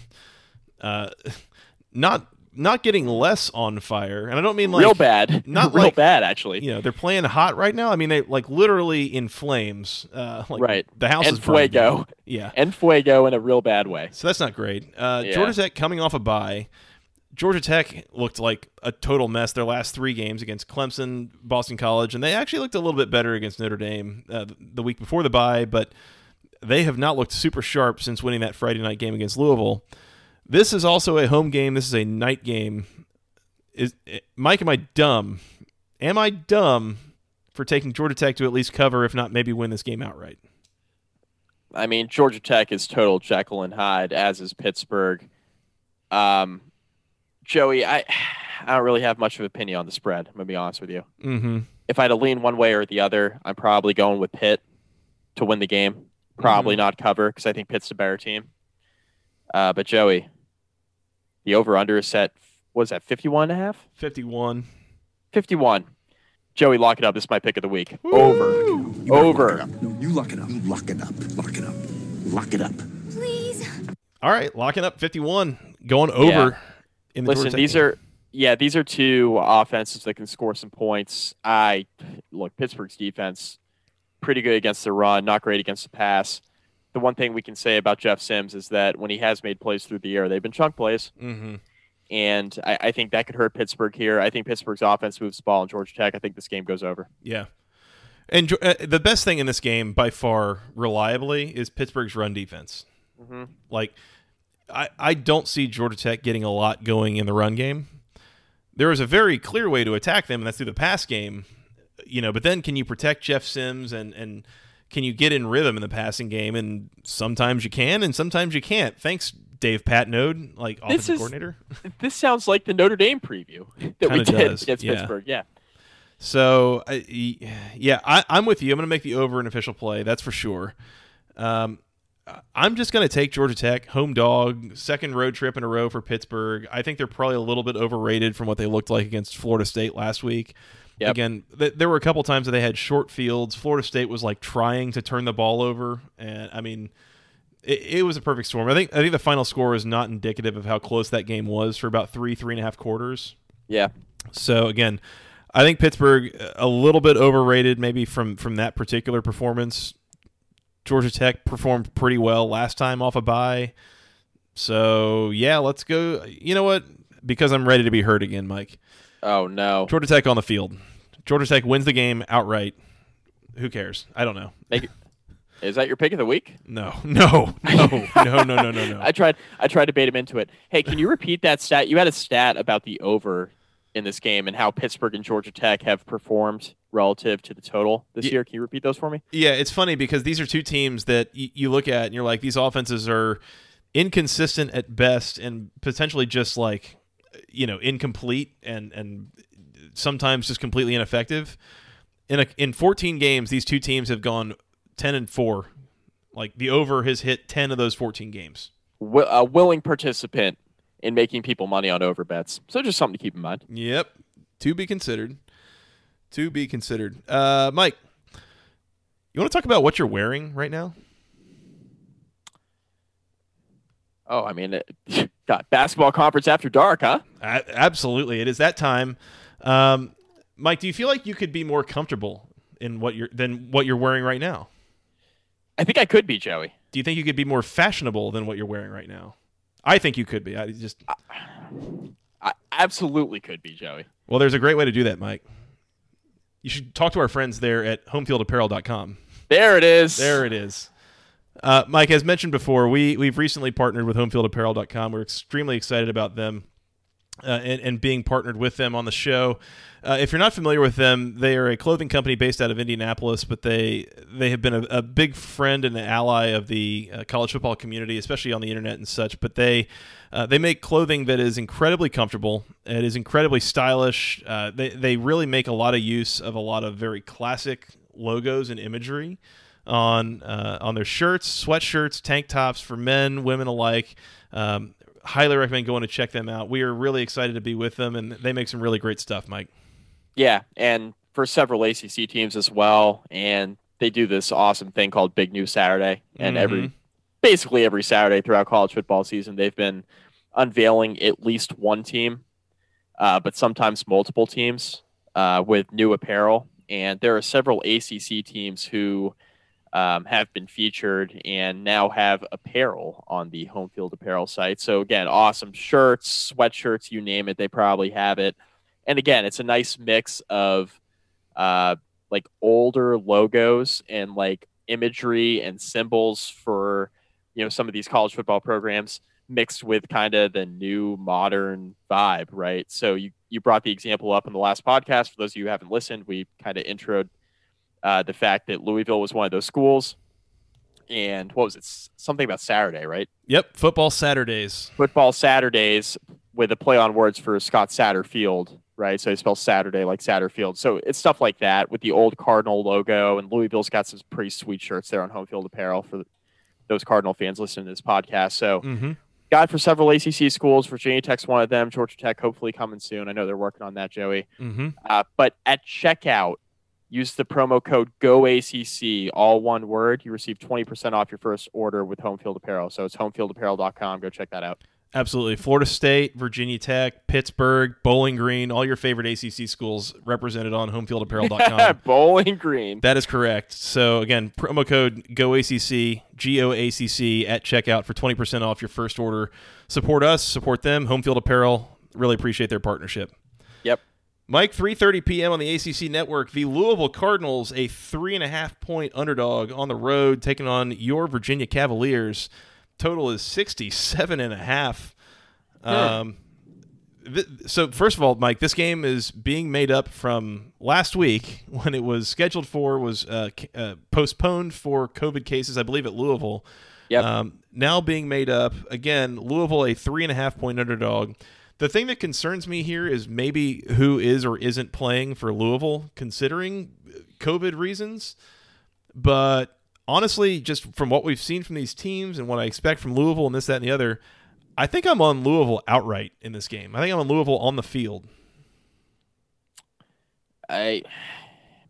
uh, not not getting less on fire, and I don't mean like real bad, not real like, bad actually. You know, they're playing hot right now. I mean, they like literally in flames. Uh, like right, the house and is fuego. Yeah, and fuego in a real bad way. So that's not great. Uh, Yeah. Georgia Tech coming off a bye. Georgia Tech looked like a total mess their last three games against Clemson, Boston College, and they actually looked a little bit better against Notre Dame uh, the week before the bye, but they have not looked super sharp since winning that Friday night game against Louisville. This is also a home game. This is a night game. Is Mike? Am I dumb? Am I dumb for taking Georgia Tech to at least cover, if not maybe win this game outright? I mean, Georgia Tech is total Jekyll and Hyde, as is Pittsburgh. Um, Joey, I I don't really have much of an opinion on the spread. I'm gonna be honest with you. Mm-hmm. If I had to lean one way or the other, I'm probably going with Pitt to win the game. Probably not cover because I think Pitt's a better team. Uh, but Joey, the over under is set. What is that? 51 and a half? 51. 51. Joey, lock it up. This is my pick of the week. Over. Over. No, you lock it up. You Lock it up. Lock it up. Lock it up. Please. All right, locking up 51, going over Yeah. in the Listen, Georgia these game. are yeah, these are two offenses that can score some points. I look Pittsburgh's defense pretty good against the run, not great against the pass. The one thing we can say about Jeff Sims is that when he has made plays through the air, they've been chunk plays, Mhm. and I, I think that could hurt Pittsburgh here. I think Pittsburgh's offense moves the ball in Georgia Tech. I think this game goes over. Yeah. And uh, the best thing in this game, by far, reliably, is Pittsburgh's run defense. Mhm. Like, I, I don't see Georgia Tech getting a lot going in the run game. There is a very clear way to attack them, and that's through the pass game. You know, but then can you protect Jeff Sims and and can you get in rhythm in the passing game? And sometimes you can, and sometimes you can't. Thanks, Dave Patenaude, like offensive is- coordinator. This sounds like the Notre Dame preview that we Kinda did does, against yeah. Pittsburgh. Yeah. So, I yeah, I, I'm with you. I'm going to make the over an official play. That's for sure. Um, I'm just going to take Georgia Tech home dog, second road trip in a row for Pittsburgh. I think they're probably a little bit overrated from what they looked like against Florida State last week. Yep. Again, th- there were a couple times that they had short fields. Florida State was like trying to turn the ball over, and I mean, it, it was a perfect storm. I think I think the final score is not indicative of how close that game was for about three three and a half quarters. Yeah. So again, I think Pittsburgh a little bit overrated maybe from from that particular performance. Georgia Tech performed pretty well last time off a bye. So yeah, let's go. You know what? Because I'm ready to be hurt again, Mike. Oh no. Georgia Tech on the field. Georgia Tech wins the game outright. Who cares? I don't know. Make it- Is that your pick of the week? No, no, no, no, no, no, no, no. I tried. I tried to bait him into it. Hey, can you repeat that stat? You had a stat about the over in this game and how Pittsburgh and Georgia Tech have performed relative to the total this Ye- year. Can you repeat those for me? Yeah, it's funny because these are two teams that y- you look at and you're like, these offenses are inconsistent at best and potentially just like, you know, incomplete and and sometimes just completely ineffective. In a, in 14 games, these two teams have gone 10 and four. Like the over has hit 10 of those 14 games. Wi- a willing participant in making people money on over bets. So just something to keep in mind. Yep, to be considered. To be considered. Uh, Mike, you want to talk about what you're wearing right now? Oh, I mean, it, got basketball conference after dark, huh? A- absolutely, it is that time. Um, Mike, do you feel like you could be more comfortable in what you're than what you're wearing right now? I think I could be Joey. Do you think you could be more fashionable than what you're wearing right now? I think you could be. I just I absolutely could be Joey. well, there's a great way to do that, Mike. You should talk to our friends there at homefieldapparel.com. There it is. There it is. Uh, Mike, as mentioned before, we we've recently partnered with HomefieldApparel.com. We're extremely excited about them uh, and, and being partnered with them on the show. Uh, if you're not familiar with them, they are a clothing company based out of Indianapolis, but they they have been a, a big friend and an ally of the uh, college football community, especially on the internet and such. But they uh, they make clothing that is incredibly comfortable. It is incredibly stylish. Uh, they they really make a lot of use of a lot of very classic logos and imagery on uh, on their shirts, sweatshirts, tank tops for men, women alike. Um, highly recommend going to check them out. We are really excited to be with them, and they make some really great stuff, Mike. Yeah, and for several ACC teams as well, and they do this awesome thing called Big News Saturday, and Mhm. every basically every Saturday throughout college football season, they've been unveiling at least one team, uh, but sometimes multiple teams uh, with new apparel. And there are several ACC teams who um, have been featured and now have apparel on the home field apparel site. So, again, awesome shirts, sweatshirts, you name it, they probably have it. And again, it's a nice mix of uh, like older logos and like imagery and symbols for you know some of these college football programs mixed with kind of the new modern vibe, right? So you you brought the example up in the last podcast. For those of you who haven't listened, we kind of introed uh, the fact that Louisville was one of those schools. And what was it? Something about Saturday, right? Yep, football Saturdays. Football Saturdays with a play on words for Scott Satterfield, right? So he spells Saturday like Satterfield. So it's stuff like that with the old Cardinal logo. And Louisville's got some pretty sweet shirts there on home field apparel for those Cardinal fans listening to this podcast. So mm-hmm got for several ACC schools. Virginia Tech's one of them. Georgia Tech hopefully coming soon. I know they're working on that, Joey. Mm-hmm. Uh, but at checkout, use the promo code GOACC, all one word. You receive 20% off your first order with Home Field Apparel. So it's homefieldapparel.com. Go check that out. Absolutely. Florida State, Virginia Tech, Pittsburgh, Bowling Green, all your favorite ACC schools represented on homefieldapparel.com. Bowling Green. That is correct. So, again, promo code GOACC, G O A C C, at checkout for 20% off your first order. Support us, support them, Homefield Apparel. Really appreciate their partnership. Mike, 3.30 p.m. on the ACC Network. The Louisville Cardinals, a three-and-a-half point underdog on the road, taking on your Virginia Cavaliers total is 67 and a half. Um, th- so first of all, Mike, this game is being made up from last week when it was scheduled for was uh, uh, postponed for COVID cases, I believe, at Louisville. Yep. Um, now being made up again, Louisville a three and a half point underdog. The thing that concerns me here is maybe who is or isn't playing for Louisville, considering COVID reasons. But honestly, just from what we've seen from these teams and what I expect from Louisville and this, that, and the other, I think I'm on Louisville outright in this game. I think I'm on Louisville on the field. I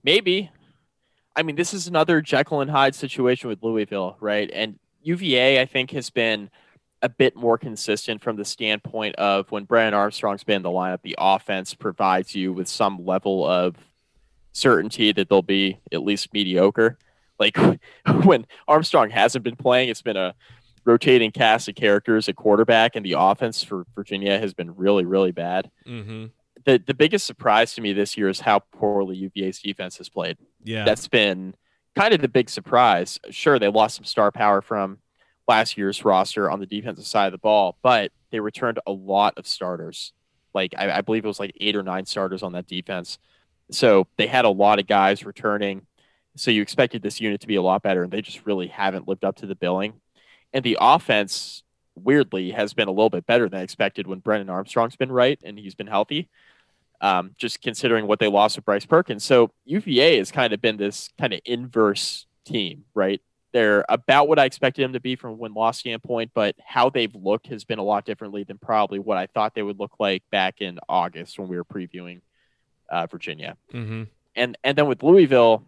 maybe. I mean, this is another Jekyll and Hyde situation with Louisville, right? And UVA, I think, has been a bit more consistent from the standpoint of when Brennan Armstrong's been in the lineup, the offense provides you with some level of certainty that they'll be at least mediocre. Like when Armstrong hasn't been playing, it's been a rotating cast of characters at quarterback, and the offense for Virginia has been really, really bad. Mm-hmm. The the biggest surprise to me this year is how poorly UVA's defense has played. Yeah, that's been kind of the big surprise. Sure, they lost some star power from last year's roster on the defensive side of the ball, but they returned a lot of starters. Like I, I believe it was like eight or nine starters on that defense. So they had a lot of guys returning. So you expected this unit to be a lot better, and they just really haven't lived up to the billing. And the offense, weirdly, has been a little bit better than expected when Brennan Armstrong's been right and he's been healthy. Um, just considering what they lost with Bryce Perkins. So UVA has kind of been this kind of inverse team, right? They're about what I expected them to be from a win loss standpoint, but how they've looked has been a lot differently than probably what I thought they would look like back in August when we were previewing uh, Virginia. Mm-hmm. And and then with Louisville,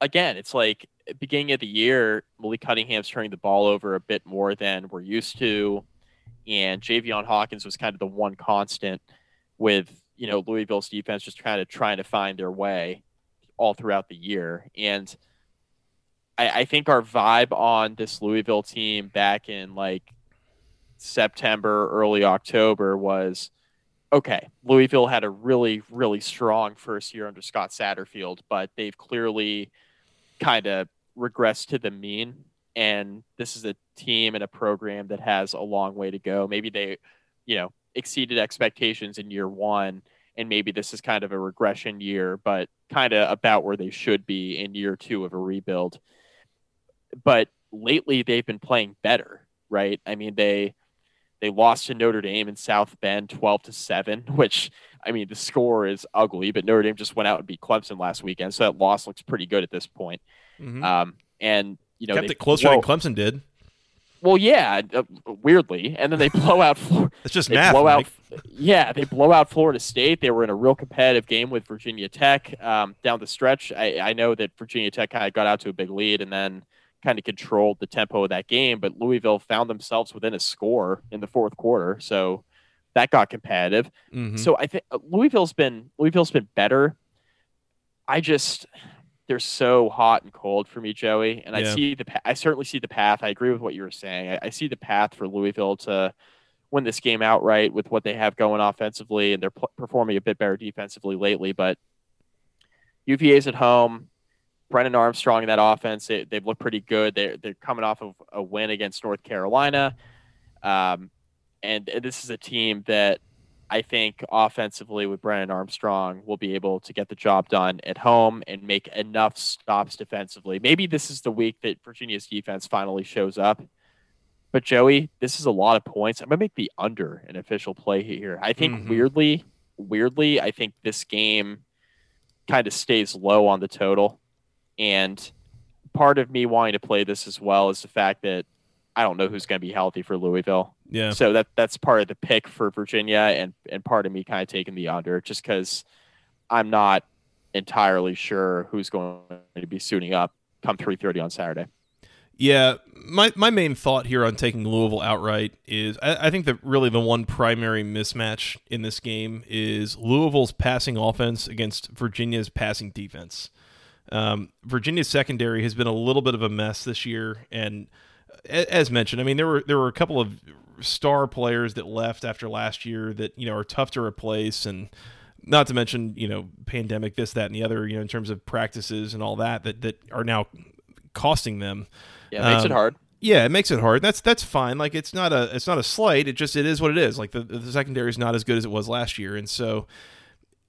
again, it's like beginning of the year, Malik Cunningham's turning the ball over a bit more than we're used to, and Javian Hawkins was kind of the one constant with you know Louisville's defense just kind of trying to find their way all throughout the year. And I, I think our vibe on this Louisville team back in like September, early October was okay, Louisville had a really, really strong first year under Scott Satterfield, but they've clearly kind of regressed to the mean. And this is a team and a program that has a long way to go. Maybe they, you know, exceeded expectations in year one, and maybe this is kind of a regression year, but kind of about where they should be in year two of a rebuild. But lately, they've been playing better, right? I mean, they they lost to Notre Dame in South Bend, twelve to seven, which I mean, the score is ugly, but Notre Dame just went out and beat Clemson last weekend, so that loss looks pretty good at this point. Mm-hmm. Um, and you know, kept it closer than Clemson did. Well, yeah, uh, weirdly, and then they blow out. it's just they math. Blow Mike. out, yeah, they blow out Florida State. They were in a real competitive game with Virginia Tech um, down the stretch. I, I know that Virginia Tech kind of got out to a big lead and then kind of controlled the tempo of that game, but Louisville found themselves within a score in the fourth quarter. So that got competitive. Mhm. So I think Louisville's been Louisville's been better. I just they're so hot and cold for me, Joey, and I see the I certainly see the path. I agree with what you were saying. I, I see the path for Louisville to win this game outright with what they have going offensively, and they're pl- performing a bit better defensively lately. But UVA's at home. Brennan Armstrong in that offense, they, they've looked pretty good. They're they're coming off of a win against North Carolina, um, and this is a team that I think offensively with Brennan Armstrong will be able to get the job done at home and make enough stops defensively. Maybe this is the week that Virginia's defense finally shows up. But Joey, this is a lot of points. I'm gonna make the under an official play here. I think Mhm. weirdly, weirdly, I think this game kind of stays low on the total. And part of me wanting to play this as well is the fact that I don't know who's going to be healthy for Louisville. yeah. So that that's part of the pick for Virginia, and and part of me kind of taking the under just because I'm not entirely sure who's going to be suiting up come 3:30 on Saturday. Yeah, my my main thought here on taking Louisville outright is I, I think that really the one primary mismatch in this game is Louisville's passing offense against Virginia's passing defense. Um, Virginia's secondary has been a little bit of a mess this year, and as mentioned, I mean there were there were a couple of star players that left after last year that you know are tough to replace, and not to mention you know pandemic this that and the other you know in terms of practices and all that that that are now costing them. Yeah, it makes Um, it hard. Yeah, it makes it hard. That's that's fine. Like it's not a it's not a slight. It just it is what it is. Like the the secondary is not as good as it was last year, and so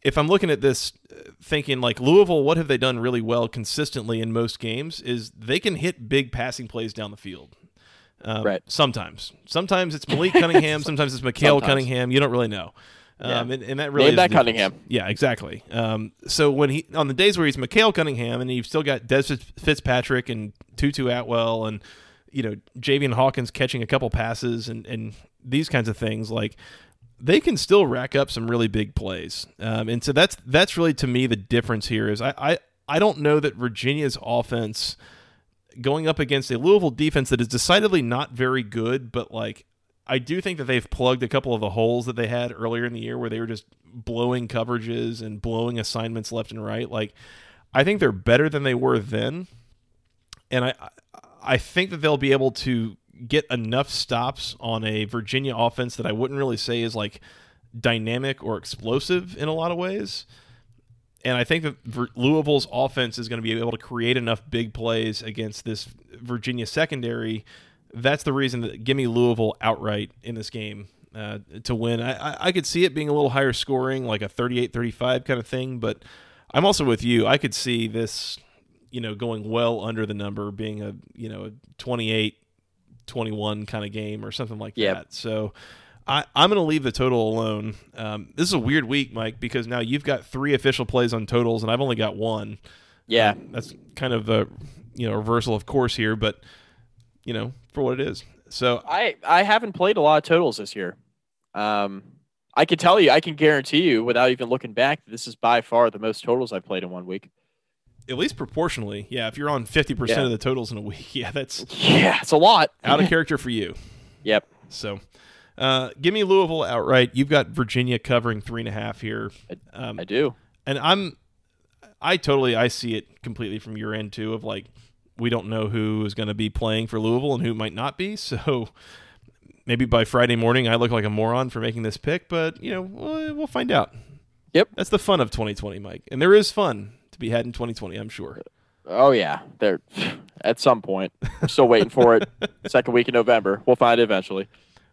if I'm looking at this, uh, thinking like Louisville, what have they done really well consistently in most games? Is they can hit big passing plays down the field. Um, Right. Sometimes, sometimes it's Malik Cunningham. sometimes it's Mikhail Sometimes. Cunningham. You don't really know. Yeah. Um, and, and that really Name is that the. Cunningham. Yeah, exactly. Um, so when he on the days where he's Mikhail Cunningham and you've still got Dez Fitzpatrick and Tutu Atwell and you know Javian Hawkins catching a couple passes and and these kinds of things like they can still rack up some really big plays. Um, and so that's that's really to me the difference here is I, I I don't know that Virginia's offense going up against a Louisville defense that is decidedly not very good, but like I do think that they've plugged a couple of the holes that they had earlier in the year where they were just blowing coverages and blowing assignments left and right. Like I think they're better than they were then. And I I think that they'll be able to get enough stops on a Virginia offense that I wouldn't really say is like dynamic or explosive in a lot of ways. And I think that Louisville's offense is going to be able to create enough big plays against this Virginia secondary. That's the reason that give me Louisville outright in this game uh, to win. I, I, could see it being a little higher scoring, like a 38 35 kind of thing, but I'm also with you. I could see this, you know, going well under the number, being a, you know, a 28 21 kind of game or something like Yep. that. So I, I'm going to leave the total alone. Um, this is a weird week, Mike, because now you've got three official plays on totals, and I've only got one. Yeah, That's kind of a you know reversal of course here, but you know for what it is. So I I haven't played a lot of totals this year. Um, I can tell you, I can guarantee you, without even looking back, this is by far the most totals I've played in one week. At least proportionally, yeah. If you're on 50 percent Yeah. of the totals in a week, yeah, that's Yeah, it's a lot. out of character for you. Yep. So. Uh, give me Louisville outright. You've got Virginia covering three and a half here, um, I do. and I'm, I totally I see it completely from your end too. Of like, we don't know who is going to be playing for Louisville and who might not be. So maybe by Friday morning I look like a moron for making this pick, but you know we'll, we'll find out. Yep. That's the fun of 2020, Mike, and there is fun to be had in 2020. I'm sure. Oh yeah, there. At some point, we're still waiting for it. Second week in November, we'll find it eventually.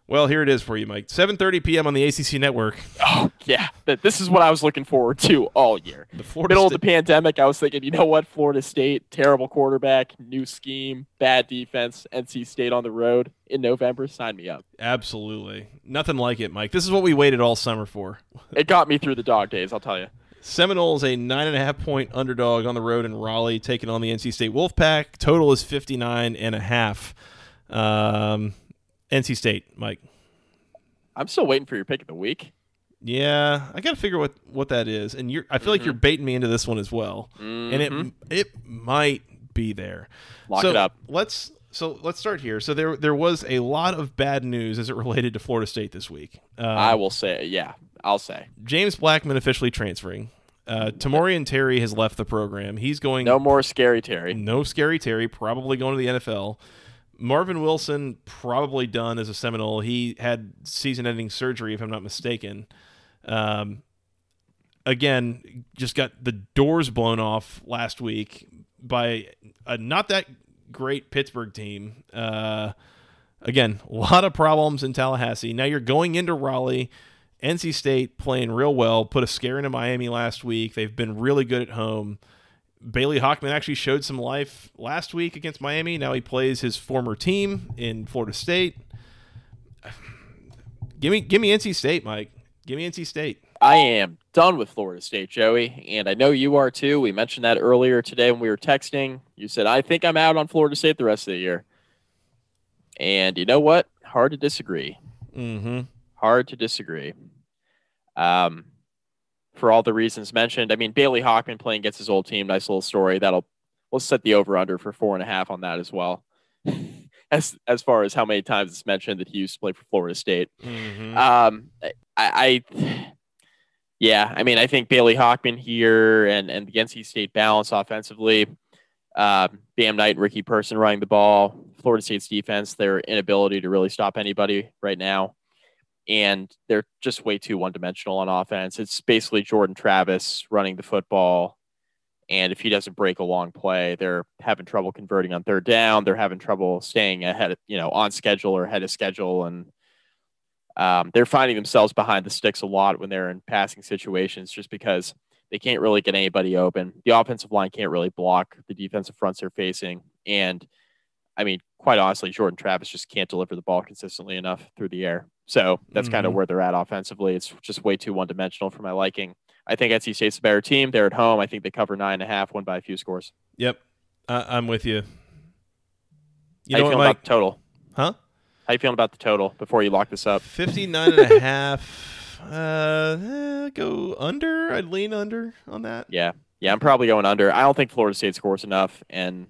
Well, here it is for you, Mike. 7:30 p.m. on the ACC network. Oh yeah, this is what I was looking forward to all year. The Florida Middle of the pandemic, I was thinking, you know what? Florida State, terrible quarterback, new scheme, bad defense. NC State on the road in November. Sign me up. Absolutely. Nothing like it, Mike. This is what we waited all summer for. It got me through the dog days. I'll tell you. Seminoles a nine and a half point underdog on the road in Raleigh, taking on the NC State Wolfpack. Total is 59 and a half. Um, NC State, Mike. I'm still waiting for your pick of the week. Yeah, I got to figure what what that is, and you're. I feel like you're baiting me into this one as well, and it Mhm. it might be there. Lock so it up. Let's so let's start here. So there there was a lot of bad news as it related to Florida State this week. Uh, I will say, yeah, I'll say. James Blackman officially transferring. Uh, Tamorrion Terry has left the program. He's going. No more scary Terry. No scary Terry. Probably going to the NFL. Marvin Wilson probably done as a Seminole. He had season-ending surgery, if I'm not mistaken. Um, again, just got the doors blown off last week by a not that great Pittsburgh team. Uh, again, a lot of problems in Tallahassee. Now you're going into Raleigh. NC State playing real well, put a scare into Miami last week. They've been really good at home. Bailey Hockman actually showed some life last week against Miami. Now he plays his former team in Florida State. Give me, give me NC State, Mike. Give me NC State. I am done with Florida State, Joey, and I know you are too. We mentioned that earlier today when we were texting. You said I think I'm out on Florida State the rest of the year, and you know what? Hard to disagree. Mm-hmm. Hard to disagree. Um, for all the reasons mentioned, I mean Bailey Hockman playing against his old team. Nice little story. That'll we'll set the over under for four and a half on that as well. as as far as how many times it's mentioned that he used to play for Florida State. Mm-hmm. Um, I, I, yeah, I mean, I think Bailey Hockman here and and the NC State balance offensively. Um, Bam Knight and Ricky Person running the ball. Florida State's defense, their inability to really stop anybody right now, and they're just way too one dimensional on offense. It's basically Jordan Travis running the football. And if he doesn't break a long play, they're having trouble converting on third down. They're having trouble staying ahead, of, you know, on schedule or ahead of schedule. And um, they're finding themselves behind the sticks a lot when they're in passing situations just because they can't really get anybody open. The offensive line can't really block the defensive fronts they're facing. And I mean, quite honestly, Jordan Travis just can't deliver the ball consistently enough through the air. So that's mm-hmm. kind of where they're at offensively. It's just way too one dimensional for my liking. I think NC State's a better team. They're at home. I think they cover nine and a half, won by a few scores. Yep, uh, I'm with you. You How know you feeling about the total? Huh? How you feeling about the total before you lock this up? 59 and a half. Uh, eh, go under. I'd lean under on that. Yeah. Yeah, I'm probably going under. I don't think Florida State scores enough, and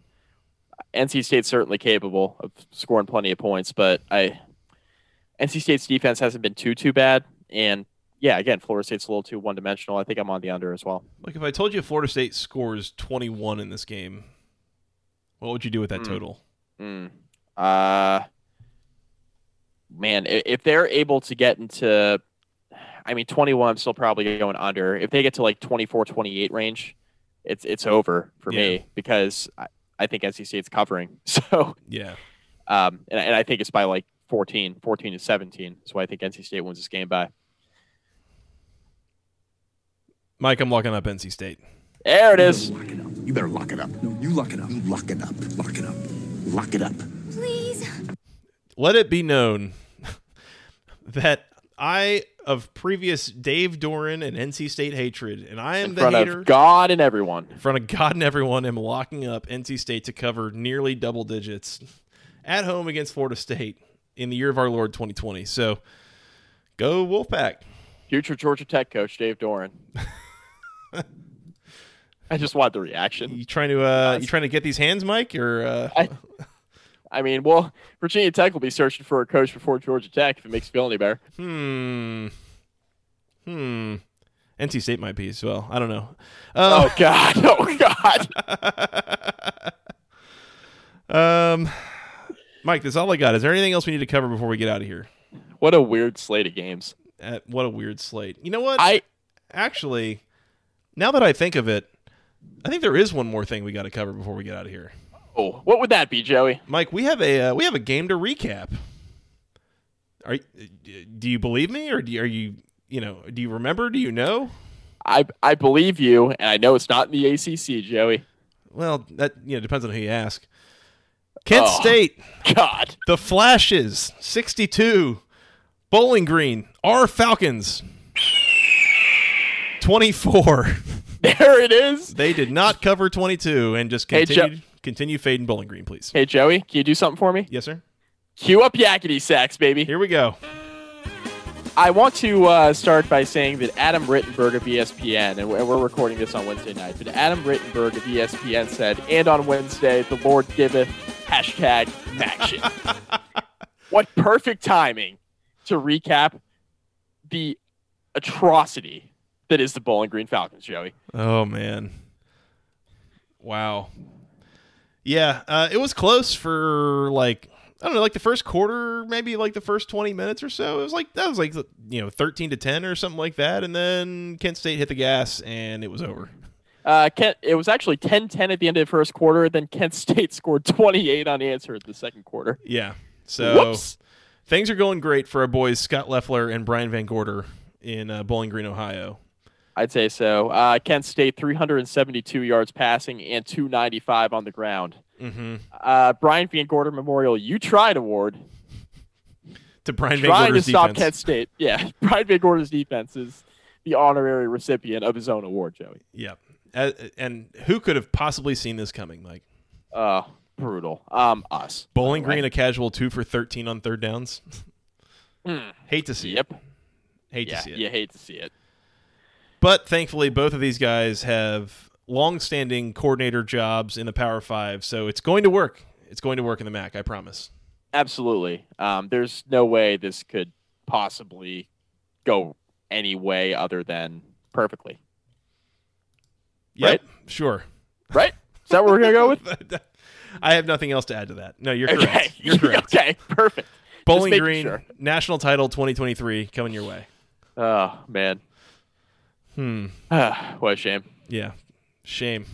NC State's certainly capable of scoring plenty of points, but I NC State's defense hasn't been too too bad, and yeah, again, Florida State's a little too one dimensional. I think I'm on the under as well. Like if I told you Florida State scores 21 in this game, what would you do with that mm. total? Mm. Uh, man, if they're able to get into, I mean, 21, I'm still probably going under. If they get to like 24, 28 range, it's it's over for yeah. me because I, I think NC State's covering. So yeah, um, and, and I think it's by like 14, 14 to 17. So I think NC State wins this game by. Mike, I'm locking up NC State. There it is. Lock it up. You better lock it up. No, you lock it up. You lock it up. Lock it up. Lock it up. Please. Let it be known that I of previous Dave Doeren and NC State hatred, and I am in the front hater. Of God and everyone. In front of God and everyone, am locking up NC State to cover nearly double digits at home against Florida State in the year of our Lord 2020. So go Wolfpack. Future Georgia Tech coach Dave Doeren. I just want the reaction. You trying to uh, you trying to get these hands, Mike, or uh... I, I mean, well, Virginia Tech will be searching for a coach before Georgia Tech if it makes you feel any better. Hmm. Hmm. NC State might be as well. I don't know. Uh, oh God! Oh God! um, Mike, that's all I got. Is there anything else we need to cover before we get out of here? What a weird slate of games. Uh, what a weird slate. You know what? I actually now that I think of it, I think there is one more thing we got to cover before we get out of here. Oh, what would that be, Joey? Mike, we have a uh, we have a game to recap. Are do you believe me, or do, are you you know do you remember? Do you know? I I believe you, and I know it's not in the ACC, Joey. Well, that you know depends on who you ask. Kent oh, State, God, the Flashes, sixty-two, Bowling Green, our Falcons, 24. There it is. They did not cover 22 and just continue, hey, continue fading Bowling Green, please. Hey, Joey, can you do something for me? Yes, sir. Cue up Yakety Sax, baby. Here we go. I want to uh, start by saying that Adam Rittenberg of ESPN, and we're recording this on Wednesday night, but Adam Rittenberg of ESPN said, and on Wednesday, the Lord giveth hashtag action. what perfect timing to recap the atrocity that is the Bowling Green Falcons, Joey. Oh, man. Wow. Yeah, uh, it was close for like I don't know, like the first quarter, maybe like the first 20 minutes or so. It was like, that was like, you know, 13 to 10 or something like that. And then Kent State hit the gas and it was over. Uh, Kent, it was actually 10 10 at the end of the first quarter. Then Kent State scored 28 unanswered the second quarter. Yeah. So Whoops. things are going great for our boys, Scott Loeffler and Brian Van Gorder in uh, Bowling Green, Ohio. I'd say so. Uh, Kent State 372 yards passing and 295 on the ground. Mm-hmm. Uh, Brian Van Gorder Memorial You Tried Award to Brian Van trying Gorder's to stop defense. Kent State. Yeah, Brian Van Gorder's defense is the honorary recipient of his own award, Joey. Yep. Uh, and who could have possibly seen this coming, Mike? Uh, brutal. Um, us. Bowling Green, a casual two for 13 on third downs. Mm. Hate to see yep. it. Hate yeah, to see it. You hate to see it. But thankfully, both of these guys have long-standing coordinator jobs in the Power Five, so it's going to work. It's going to work in the MAC, I promise. Absolutely. Um, there's no way this could possibly go any way other than perfectly. Yep, right? Sure. Right? Is that what we're gonna go with? I have nothing else to add to that. No, you're okay. correct. You're correct. okay, perfect. Bowling Green sure. national title 2023 coming your way. Oh man. Hmm. what a shame. Yeah. Shame.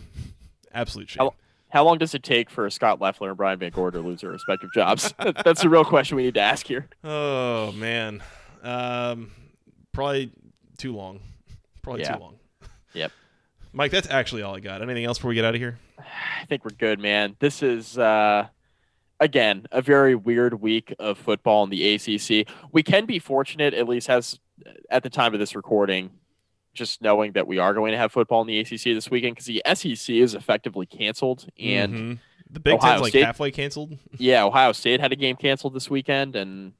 Absolute shame. How, how, long does it take for Scott Loeffler and Brian VanGorder to lose their respective jobs? That's the real question we need to ask here. Oh man. Um, probably too long. Probably yeah. too long. Yep. Mike, that's actually all I got. Anything else before we get out of here? I think we're good, man. This is uh again a very weird week of football in the ACC. We can be fortunate, at least as at the time of this recording, just knowing that we are going to have football in the ACC this weekend because the SEC is effectively canceled and mm-hmm. the Big Ohio Ten's like State, halfway canceled. yeah, Ohio State had a game canceled this weekend, and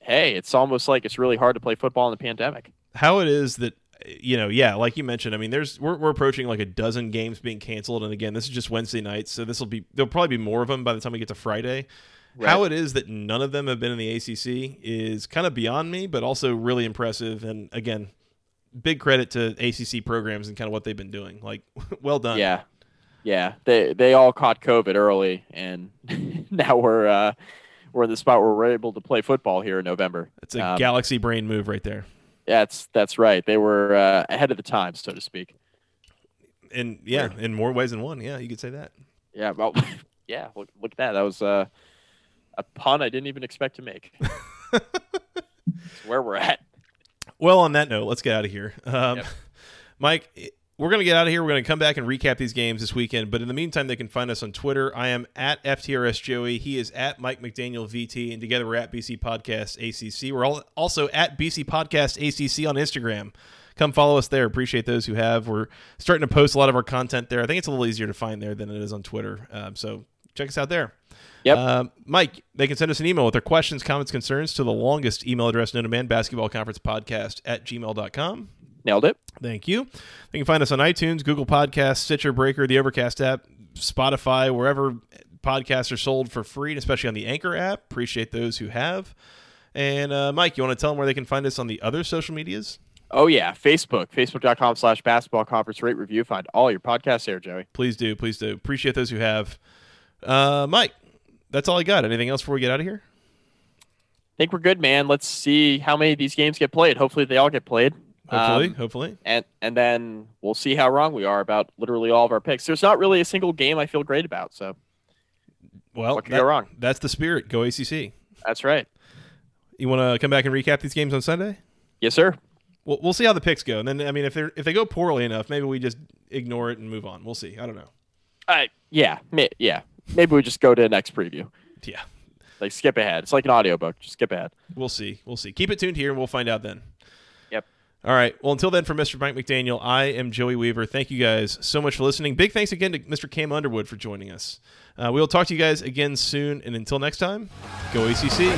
hey, it's almost like it's really hard to play football in the pandemic. How it is that you know, yeah, like you mentioned, I mean, there's we're, we're approaching like a dozen games being canceled, and again, this is just Wednesday nights, so this will be there'll probably be more of them by the time we get to Friday. Right. How it is that none of them have been in the ACC is kind of beyond me, but also really impressive. And again, big credit to ACC programs and kind of what they've been doing. Like, well done. Yeah, yeah. They they all caught COVID early, and now we're uh, we're in the spot where we're able to play football here in November. It's a um, galaxy brain move right there. Yeah, that's that's right. They were uh, ahead of the times, so to speak. And yeah, in more ways than one. Yeah, you could say that. Yeah. Well, yeah. Look, look at that. That was uh, a pun I didn't even expect to make. where we're at. Well, on that note, let's get out of here. Um, yep. Mike, we're going to get out of here. We're going to come back and recap these games this weekend. But in the meantime, they can find us on Twitter. I am at FTRS Joey. He is at Mike McDaniel VT. And together we're at BC Podcast ACC. We're all also at BC Podcast ACC on Instagram. Come follow us there. Appreciate those who have. We're starting to post a lot of our content there. I think it's a little easier to find there than it is on Twitter. Um, so check us out there. Yep. Um, Mike, they can send us an email with their questions, comments, concerns to the longest email address known to man, basketball conference podcast at gmail.com. Nailed it. Thank you. They can find us on iTunes, Google Podcasts, Stitcher, Breaker, the Overcast app, Spotify, wherever podcasts are sold for free, and especially on the Anchor app. Appreciate those who have. And uh, Mike, you want to tell them where they can find us on the other social medias? Oh, yeah. Facebook, facebook.com slash basketball conference rate review. Find all your podcasts there, Joey. Please do. Please do. Appreciate those who have. Uh, Mike, that's all I got. Anything else before we get out of here? I think we're good, man. Let's see how many of these games get played. Hopefully, they all get played. Hopefully, um, hopefully, and and then we'll see how wrong we are about literally all of our picks. There's not really a single game I feel great about. So, well, what could that, go wrong? That's the spirit. Go ACC. That's right. You want to come back and recap these games on Sunday? Yes, sir. We'll, we'll see how the picks go, and then I mean, if they if they go poorly enough, maybe we just ignore it and move on. We'll see. I don't know. Uh, yeah, yeah. Maybe we just go to the next preview. Yeah. Like skip ahead. It's like an audiobook. Just skip ahead. We'll see. We'll see. Keep it tuned here and we'll find out then. Yep. All right. Well, until then, for Mr. Mike McDaniel, I am Joey Weaver. Thank you guys so much for listening. Big thanks again to Mr. Cam Underwood for joining us. Uh, we will talk to you guys again soon. And until next time, go ACC.